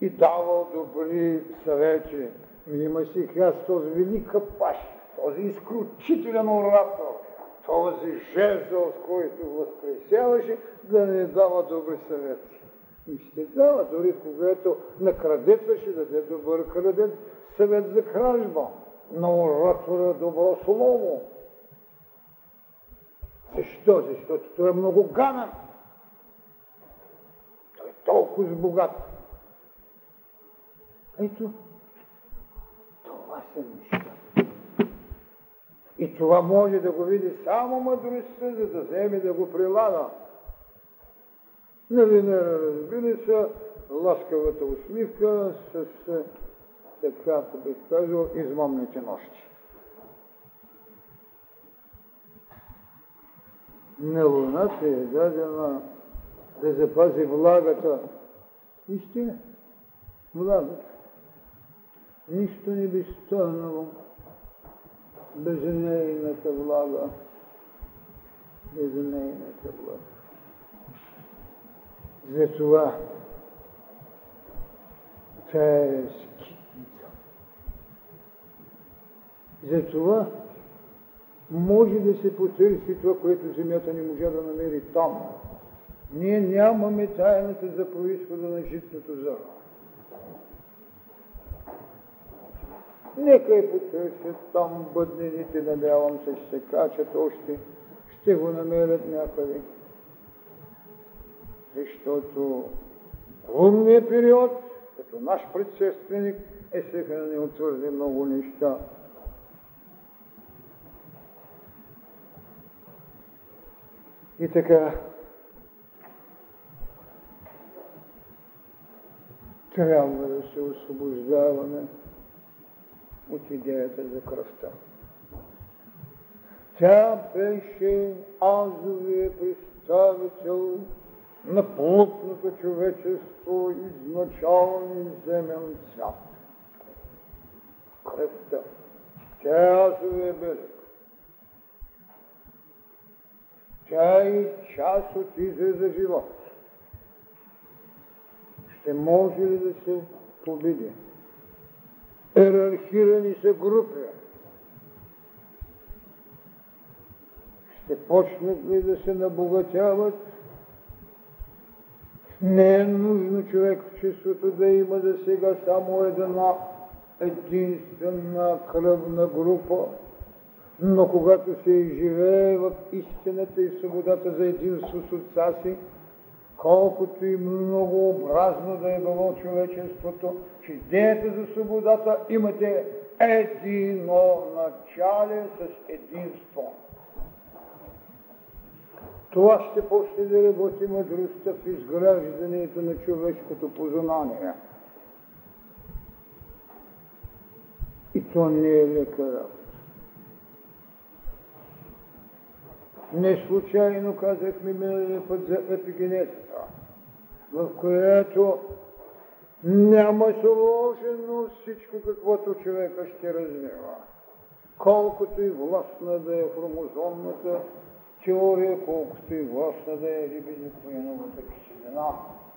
и давал добри съвети. Има си аз този велик паш, този изключителен оратор, този жезъл, с който възкресяваше, да не дава добри съвети. И ще дава, дори когато на крадеца ще даде добър крадец съвет за кражба. На оратора добро слово. Защо? Защото той е много ганен. Той е толкова богат. Ето, това са неща. И това може да го види само мъдростта, за да вземе да го прилага. Нали, не разбира се, ласкавата усмивка с, така, ако бих казал, измамните нощи. На луната е дадена да запази влагата. Вижте, влагата. Нищо не би станало без нейната влага. Без нейната влага. Затова тя е скитница. Затова може да се потърси това, което земята не можа да намери там. Ние нямаме тайната за происхода на житното зърно. Нека и потърсят там бъднените, надявам се, ще се качат още, ще го намерят някъде. Защото лунният период, като наш предшественик, е съхранил твърде много неща. И така, трябва да се освобождаваме от идеята за кръвта. Тя беше азовия представител на плътното човечество изначални земен цвят. Кръвта. Тя е азовия белег. Тя е част от израза живот. Ще може ли да се победи? Ерархирани са групи. Ще почнат ли да се набогатяват? Не е нужно човечеството да има за сега само една единствена кръвна група, но когато се изживее в истината и свободата за единство с отца си, колкото и многообразно да е било човечеството, че идеята за свободата имате едино начале с единство. Това ще почне да работи мъдростта в изграждането на човешкото познание. И то не е лека работа. Не случайно казахме миналия път за епигенезата, в която няма сложено всичко, каквото човека ще развива. Колкото и властна да е хромозомната теория, колкото и властна да е рибинокоиновата киселина,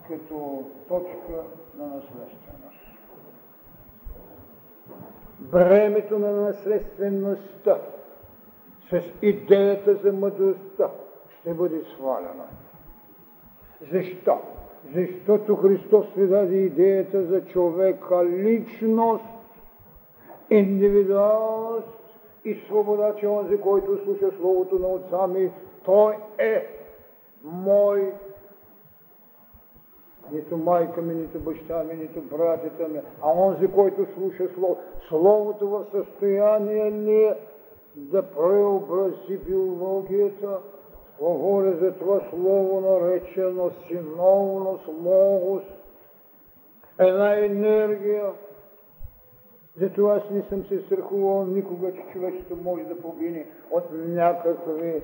като точка на наследственост. Бремето на наследствеността с идеята за мъдростта ще бъде свалена. Защо? Защото Христос ви даде идеята за човека личност, индивидуалност и свобода, че онзи, който слуша Словото на Отца ми, той е мой нито майка ми, нито баща ми, нито братята ми, а онзи, който слуша Слово. Словото в състояние ли е да преобрази биологията? Говоря за това Слово, наречено синовност, логос, една енергия. Затова аз не съм се страхувал никога, че човечето може да погине от някакви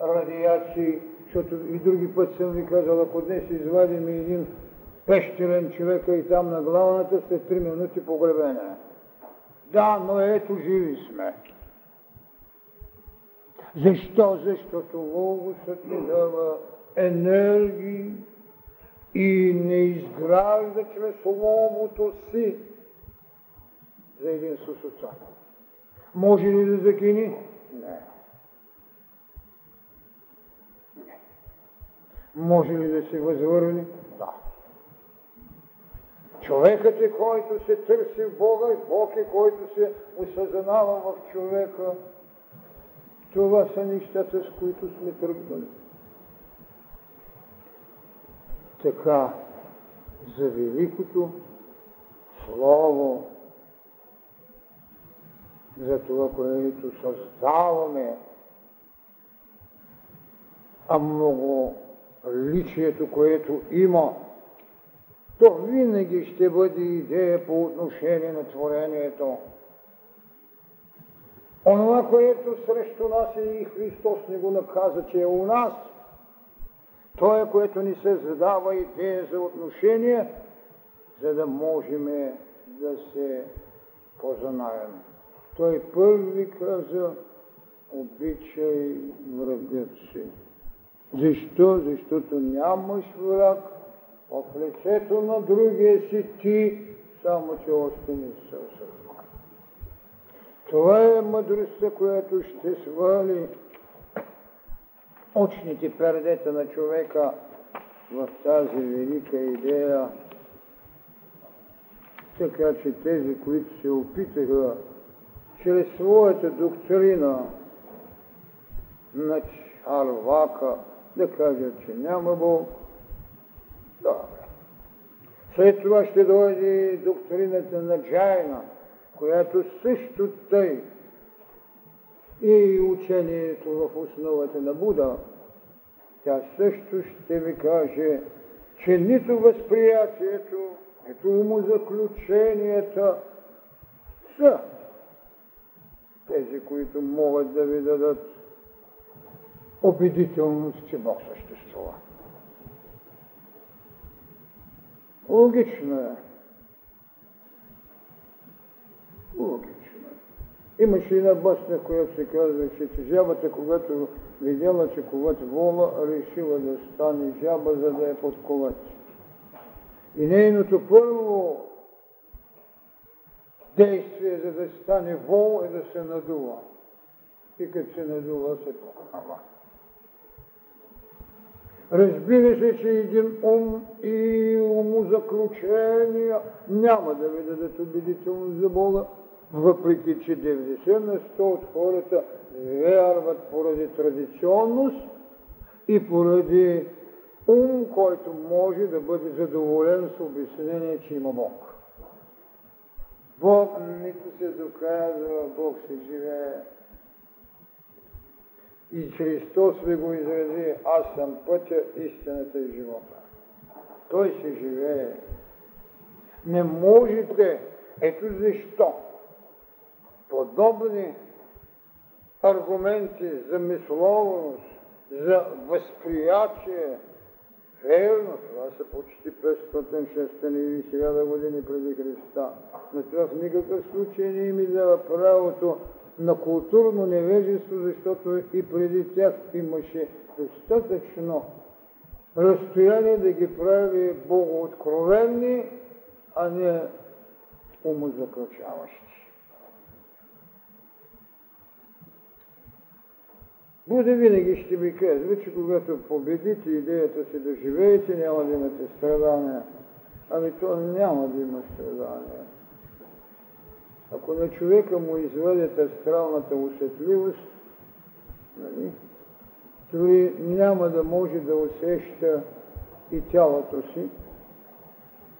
радиации, защото и други път съм ви казал, ако днес извадим един пещерен човека и там на главната, след 3 минути погребение. Да, но ето живи сме. Защо? Защото Логосът ни дава енергии и не изгражда чрез Словото си за един с Може ли да закини? Не. Може ли да се възвърне? Човекът е, който се търси в Бога и Бог е, който се осъзнава в човека. Това са нещата, с които сме тръгнали. Така, за великото Слово, за това, което създаваме, а много личието, което има, то винаги ще бъде идея по отношение на творението. Онова, което срещу нас е и Христос не го наказа, че е у нас, то е, което ни се задава идея за отношение, за да можем да се познаем. Той първи каза, обичай врагът си. Защо? Защото нямаш враг в лицето на другия си ти, само че още не се осъзнал. Това е мъдростта, която ще свали очните пердета на човека в тази велика идея, така че тези, които се опитаха чрез своята доктрина на Чарвака да кажат, че няма Бог. Да. След това ще дойде доктрината на Джайна, която също тъй и учението в основата на Буда, тя също ще ви каже, че нито възприятието, нито умозаключенията са тези, които могат да ви дадат убедителност, че Бог съществува. Логично е. Логично е. Имаше една басня, която се казваше, че жабата, когато видяла, че коват вола, решила да стане жаба, за да я подковат. И нейното първо действие, за да стане вол, е да се надува. И като се надува, се покава. Разбира се, че един ум и умозаключения няма да ви дадат убедителност за Бога, въпреки че 90 на 100 от хората вярват поради традиционност и поради ум, който може да бъде задоволен с обяснение, че има Бог. Бог нито се доказва, Бог се живее. И Христос ви го изрази, аз съм пътя, истината и живота. Той се живее. Не можете, ето защо, подобни аргументи за мисловност, за възприятие, верно, това са почти 500-600 или 1000 години преди Христа, но това в никакъв случай не им дава правото на културно невежество, защото и преди тях имаше достатъчно разстояние да ги прави богооткровенни, а не умозаключаващи. Буда винаги ще ви казва, че когато победите идеята си да живеете, няма да имате страдания. Ами то няма да има страдания. Ако на човека му извадят астралната усетливост, нали, дори няма да може да усеща и тялото си,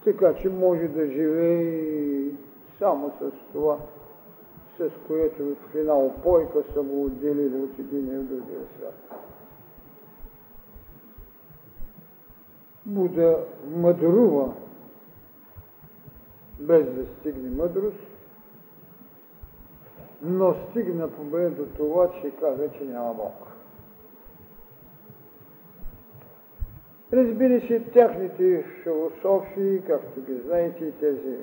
така че може да живее само с това, с което в една опойка са го отделили от един и другия свят. Буда мъдрува, без да стигне мъдрост, но стигна победа до това, че каза, че няма Бог. Разбира се, тяхните философии, както ги знаете, тези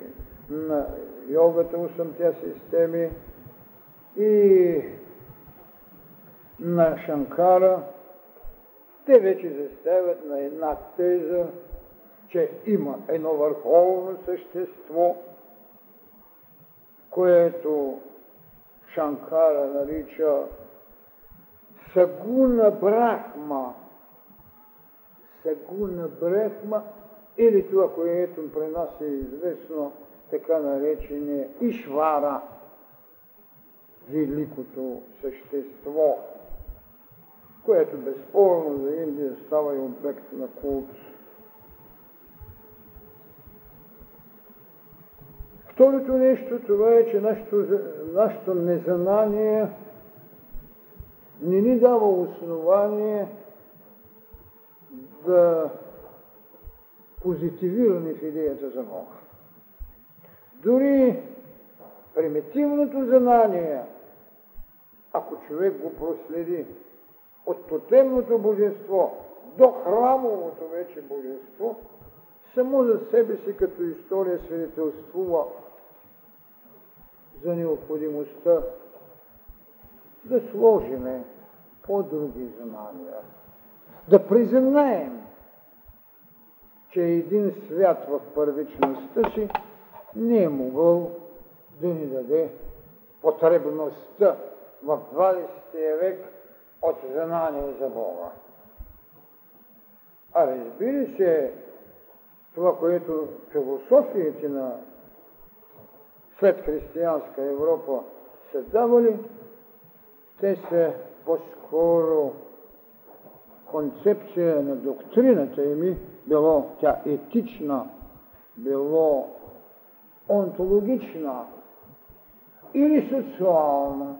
на йогата, 8 системи и на Шанкара, те вече заставят на една теза, че има едно върховно същество, което Шанкара нарича Сагуна Брахма. Сагуна Брахма или това, което при нас е известно, така наречения Ишвара, великото същество, което безспорно за Индия става и обект на култ. Второто нещо, това е, че нашето, нашето незнание не ни дава основание да позитивираме в идеята за Бога. Дори примитивното знание, ако човек го проследи от тотемното божество до храмовото вече божество, само за себе си като история свидетелствува за необходимостта да сложиме по-други знания. Да признаем, че един свят в първичността си не е могъл да ни даде потребността в 20 век от знание за Бога. А разбира се, това, което философиите на след християнска Европа са давали, те са по-скоро концепция на доктрината ими, било тя етична, било онтологична или социална,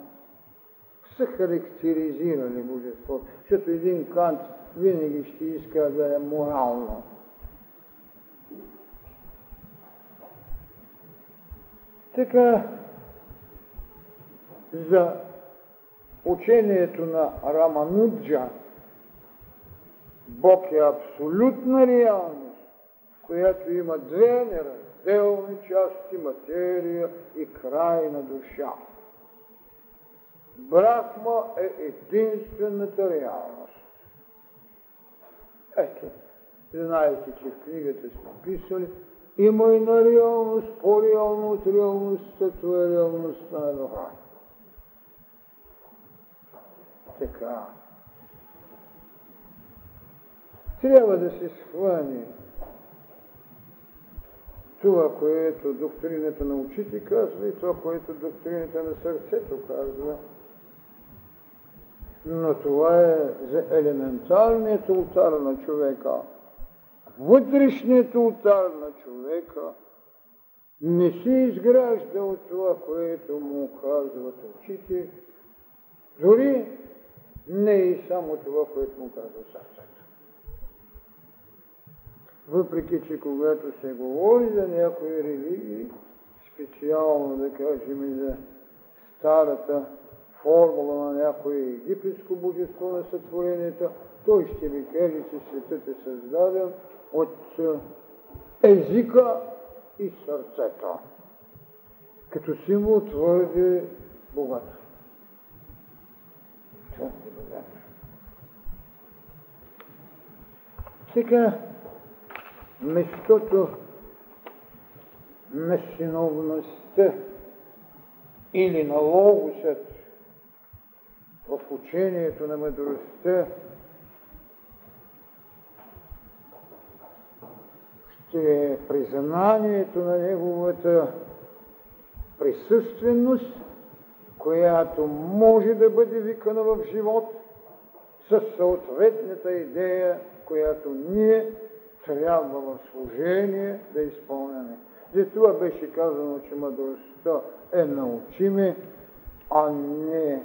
са характеризирали божеството, защото един кант винаги ще иска да е морално. Така, за учението на Рамануджа, Бог е абсолютна реалност, която има две неразделни части, материя и крайна душа. Брахма е единствената реалност. Ето, знаете, че в книгата сме писали, има и на реалност, по-реално от реалността, това е реалността на духа. Така. Трябва да се схване това, което доктрината на очите казва и това, което доктрината на сърцето казва. Но това е за елементарният ултар на човека. Вътрешният ултар на човека не се изгражда от това, което му казват очите, дори не и само това, което му казва сърцето. Въпреки, че когато се говори за някои религии, специално да кажем и за старата формула на някое египетско божество на сътворението, той ще ви каже, че светът е създаден от езика и сърцето. Като символ твърде богато. Твърде богато. Сега, местото на синовността или на логосът в учението на мъдростта ще е признанието на неговата присъственост, която може да бъде викана в живот с съответната идея, която ние трябва в служение да изпълняме. Затова беше казано, че мъдростта е научиме, а не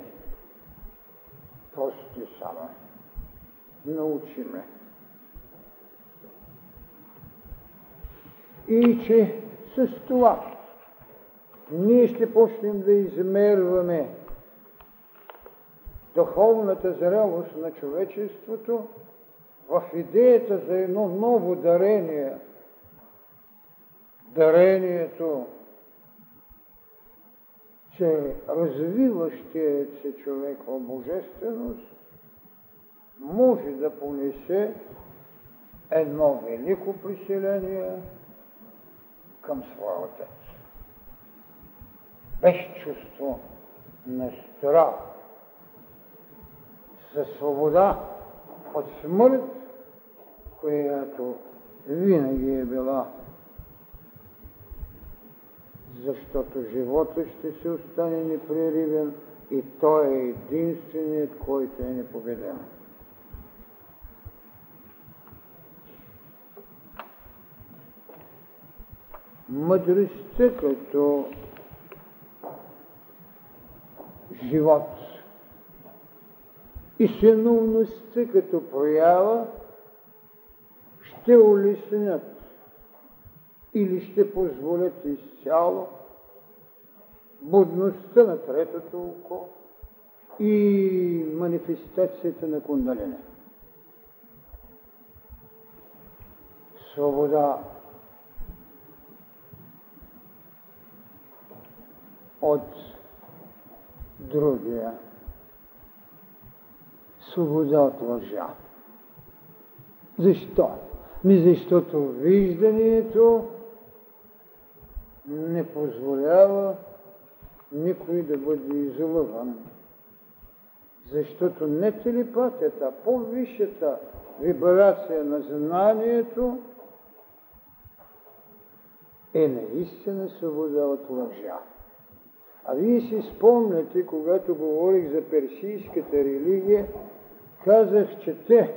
прости само. Научиме. И че с това ние ще почнем да измерваме духовната зрелост на човечеството в идеята за едно ново дарение. Дарението, че развиващият се човек в божественост може да понесе едно велико приселение към своя отец. Без чувство на страх, за свобода от смърт, която винаги е била. Защото живота ще се остане непреривен и той е единственият, който е непобеден. Мъдростта като живот и синовността като проява ще улеснят или ще позволят изцяло будността на третото око и манифестацията на кундалине. Свобода от другия. Свобода от лъжа. Защо? Ми защото виждането не позволява никой да бъде излъган. Защото не телепатията, по-висшата вибрация на знанието е наистина свобода от лъжа. А вие си спомняте, когато говорих за персийската религия, казах, че те,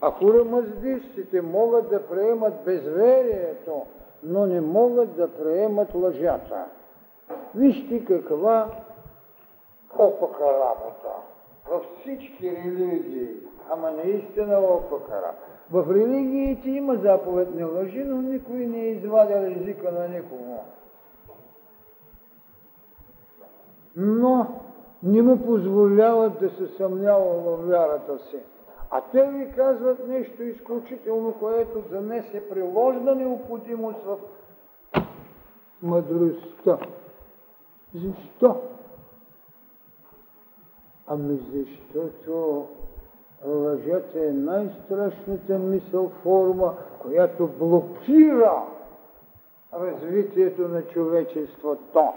ако рамаздистите могат да приемат безверието, но не могат да приемат лъжата. Вижте каква опака работа. Във всички религии, ама наистина опака работа. В религиите има заповед не лъжи, но никой не е извадил езика на никого. Но не му позволяват да се съмнява в вярата си. А те ви казват нещо изключително, което за днес е приложна необходимост в мъдростта. Защо? Ами защото лъжата е най-страшната мисъл форма, която блокира развитието на човечеството.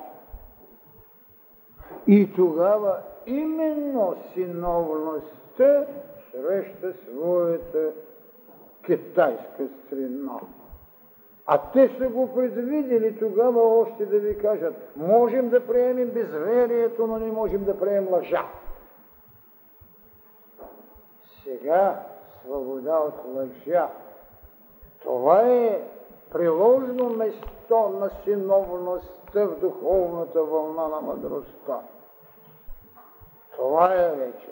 И тогава именно синовността среща своята китайска страна. А те са го предвидели тогава още да ви кажат, можем да приемем безверието, но не можем да приемем лъжа. Сега свобода от лъжа. Това е приложно место на синовността в духовната вълна на мъдростта. Това е вече.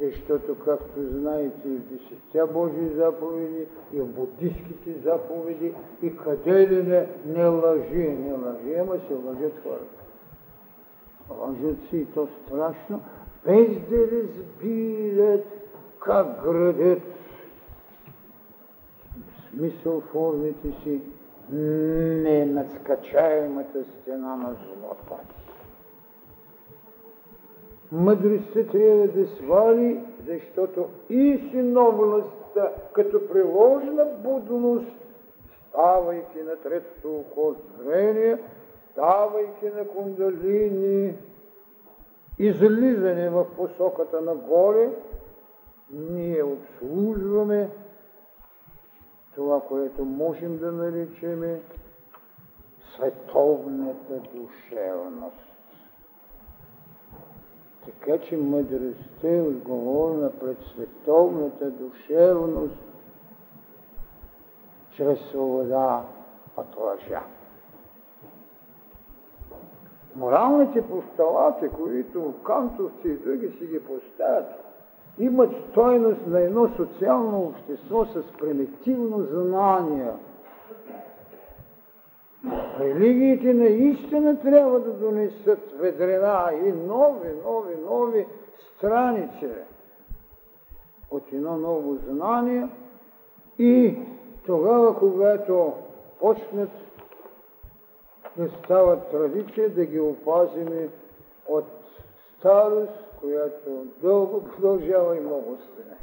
Защото, както знаете, и в десетте Божии заповеди, и в буддийските заповеди, и къде ли не, не лъжи, не лъжи, ама се лъжат хората. Лъжат си и то страшно, без да разбират как градят смисъл формите си не надскачаемата стена на злото. Мъдростта трябва да свали, защото и синовността, като приложена будност, ставайки на третото око зрение, ставайки на кундалини, излизане в посоката на горе, ние обслужваме това, което можем да наречем световната душевност. Така че мъдростта е отговорна пред световната душевност чрез свобода от лъжа. Моралните постулати, които кантовци и други си ги поставят, имат стойност на едно социално общество с примитивно знание. Религиите наистина трябва да донесат ведрена и нови, нови, нови страници от едно ново знание и тогава, когато почнат да става традиция да ги опазиме от старост, която дълго продължава и много стане.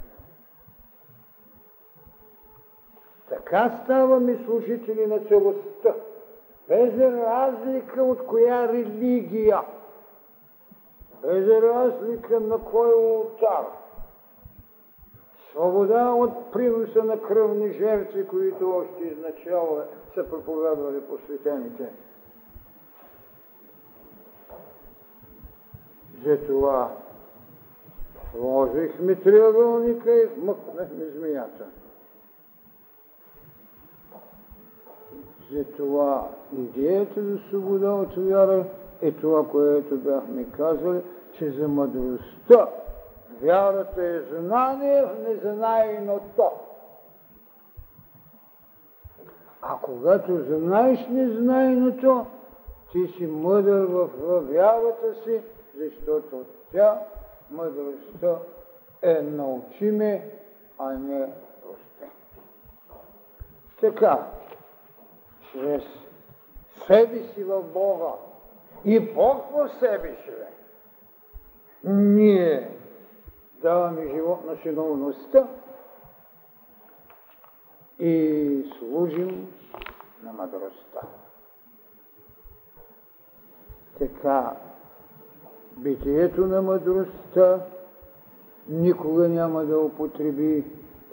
Така ставаме служители на целостта, без разлика от коя религия, без разлика на кой ултар. Свобода от приноса на кръвни жертви, които още изначало са проповядвали посветените. Затова сложихме триъгълника и вмъкнахме змията. Затова идеята за свобода от вяра е това, което бяхме казали, че за мъдростта вярата е знание в незнайното. А когато знаеш незнайното, ти си мъдър в вярата си, защото тя, мъдростта, е научиме, а не просте. Така, чрез себе си в Бога и Бог в себе си, ние даваме живот на синовността и служим на мъдростта. Така, битието на мъдростта никога няма да употреби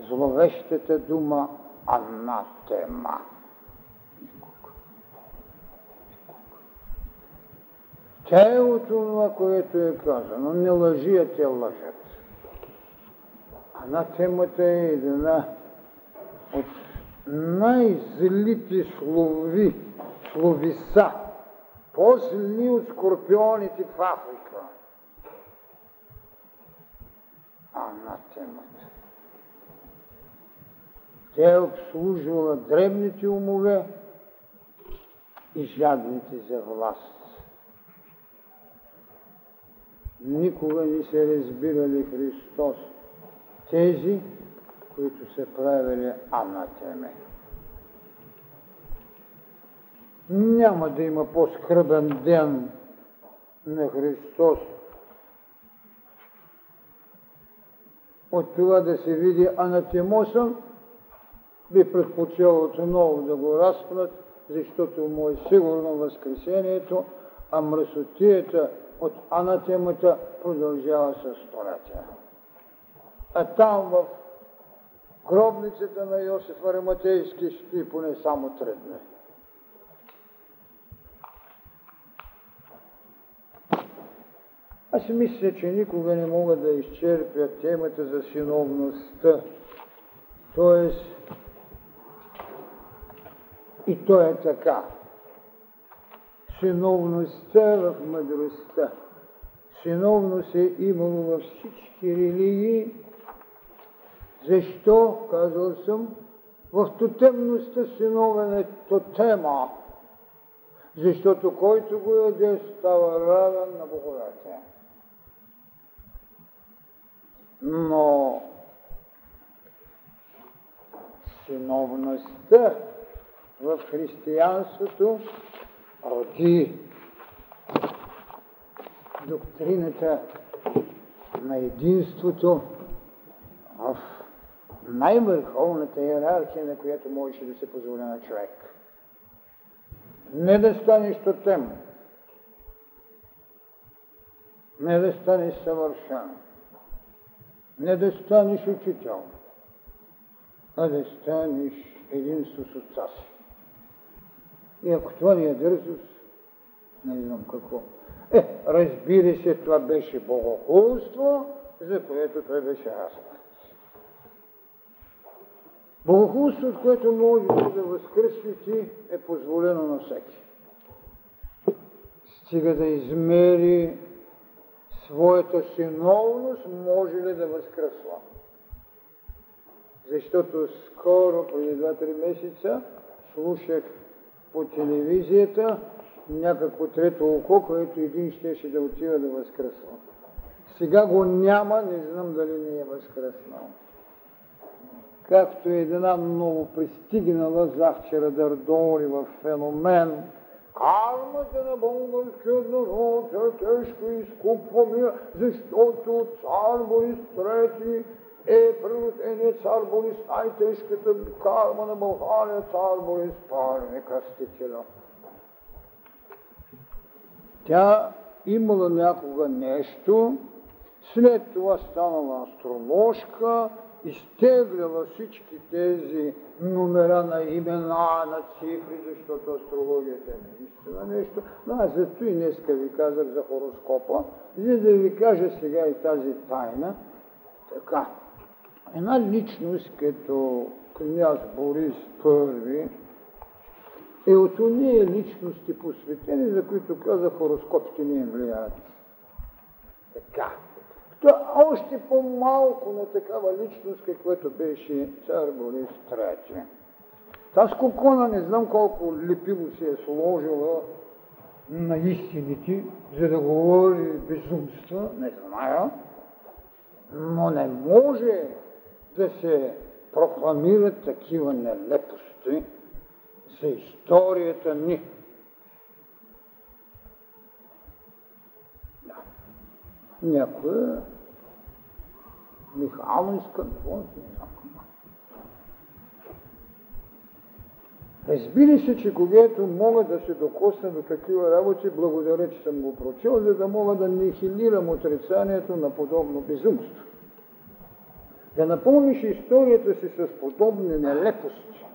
зловещата дума анатема. Никога. Тя е от това, което е казано. Не лъжи, а те лъжат. Анатемата е една от най-злите слови, словиса, по-зли от скорпионите в Африка. Анатемата. Тя е обслужвала древните умове и жадните за власт. Никога не се разбирали Христос тези, които са правили анатеме. Няма да има по-скръбен ден на Христос от това да се види анатемоса, би предпочел отново да го разпнат, защото му е сигурно възкресението, а мръсотията от анатемата продължава с столетия. А там в гробницата на Йосиф Ариматейски спи поне само три дни. Аз мисля, че никога не мога да изчерпя темата за синовността. Тоест, и то е така. Синовността в мъдростта. Синовност е имало във всички религии. Защо, казал съм, в тотемността синовен е тотема. Защото който го яде, става равен на боговете но синовността в християнството роди доктрината на единството в най-върховната иерархия, на която можеше да се позволи на човек. Не да станеш тотем, не да станеш съвършен, не да станеш учител, а да станеш единство с отца си. И ако това не е дързост, не знам какво. Е, разбира се, това беше богохулство, за което той беше разпът. Богохулството, което може да възкръсви е позволено на всеки. Стига да измери своята синовност, може ли да възкръсва. Защото скоро, преди 2-3 месеца, слушах по телевизията някакво трето око, което един щеше да отива да възкръсва. Сега го няма, не знам дали не е възкръснал. Както една много пристигнала завчера дърдоли в феномен, Кармата на българския народ е тежко изкупваме, защото цар Борис III е природеният цар Борис, най-тежката карма на България, цар Борис II, кръстителя. Тя имала някога нещо, след това станала астроложка, изтегляла всички тези номера на имена, на цифри, защото астрологията е нещо. Но аз зато и днеска ви казах за хороскопа, за да ви кажа сега и тази тайна. Така, една личност като княз Борис I е от уния личности посветени, за които каза хороскопите ни влияят. Та още по-малко на такава личност, каквато беше цар Борис III. Таз кокона не знам колко лепиво се е сложила на истините, за да говори безумства, не зная, но не може да се прокламират такива нелепости за историята ни. Някоя Михайло иска да не знам. Разбира се, че когато мога да се докосна до такива работи, благодаря, че съм го прочел, за да мога да нихилирам отрицанието на подобно безумство. Да напомниш историята си с подобни нелепости.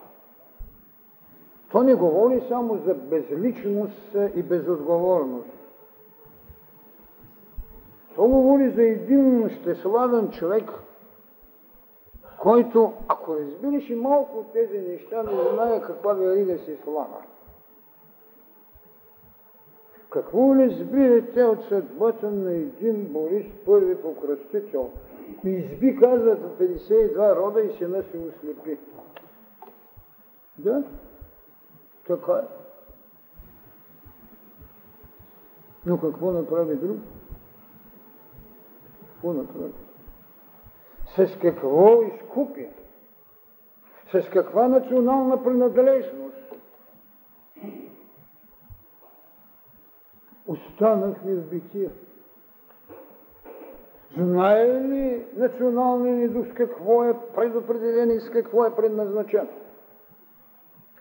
То не говори само за безличност и безотговорност. То говори за един щеславен човек, който, ако разбираш и малко от тези неща, не знае каква верига си слага. Какво разбирате от съдбата на един Борис първи покръстител? Изби, казват, 52 рода и сина си ослепи. Да, така е. Но какво направи друг? Какво направи? С какво изкупи? С каква национална принадлежност? Останахме в битие. Знае ли националният ни дух какво е предопределен и с какво е предназначен?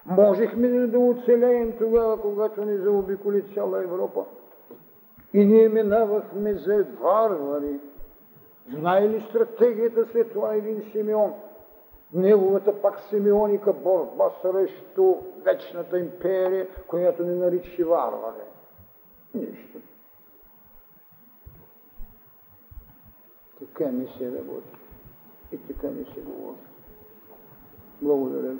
Можехме ли да оцелеем тогава, когато ни заобиколи цяла Европа? И ние минавахме за варвари, Знае ли стратегията след това един Симеон? Неговата пак Симеоника борба срещу вечната империя, която ни нарича варвари. Нищо. Така ми се работи. И така ми се говори. Благодаря.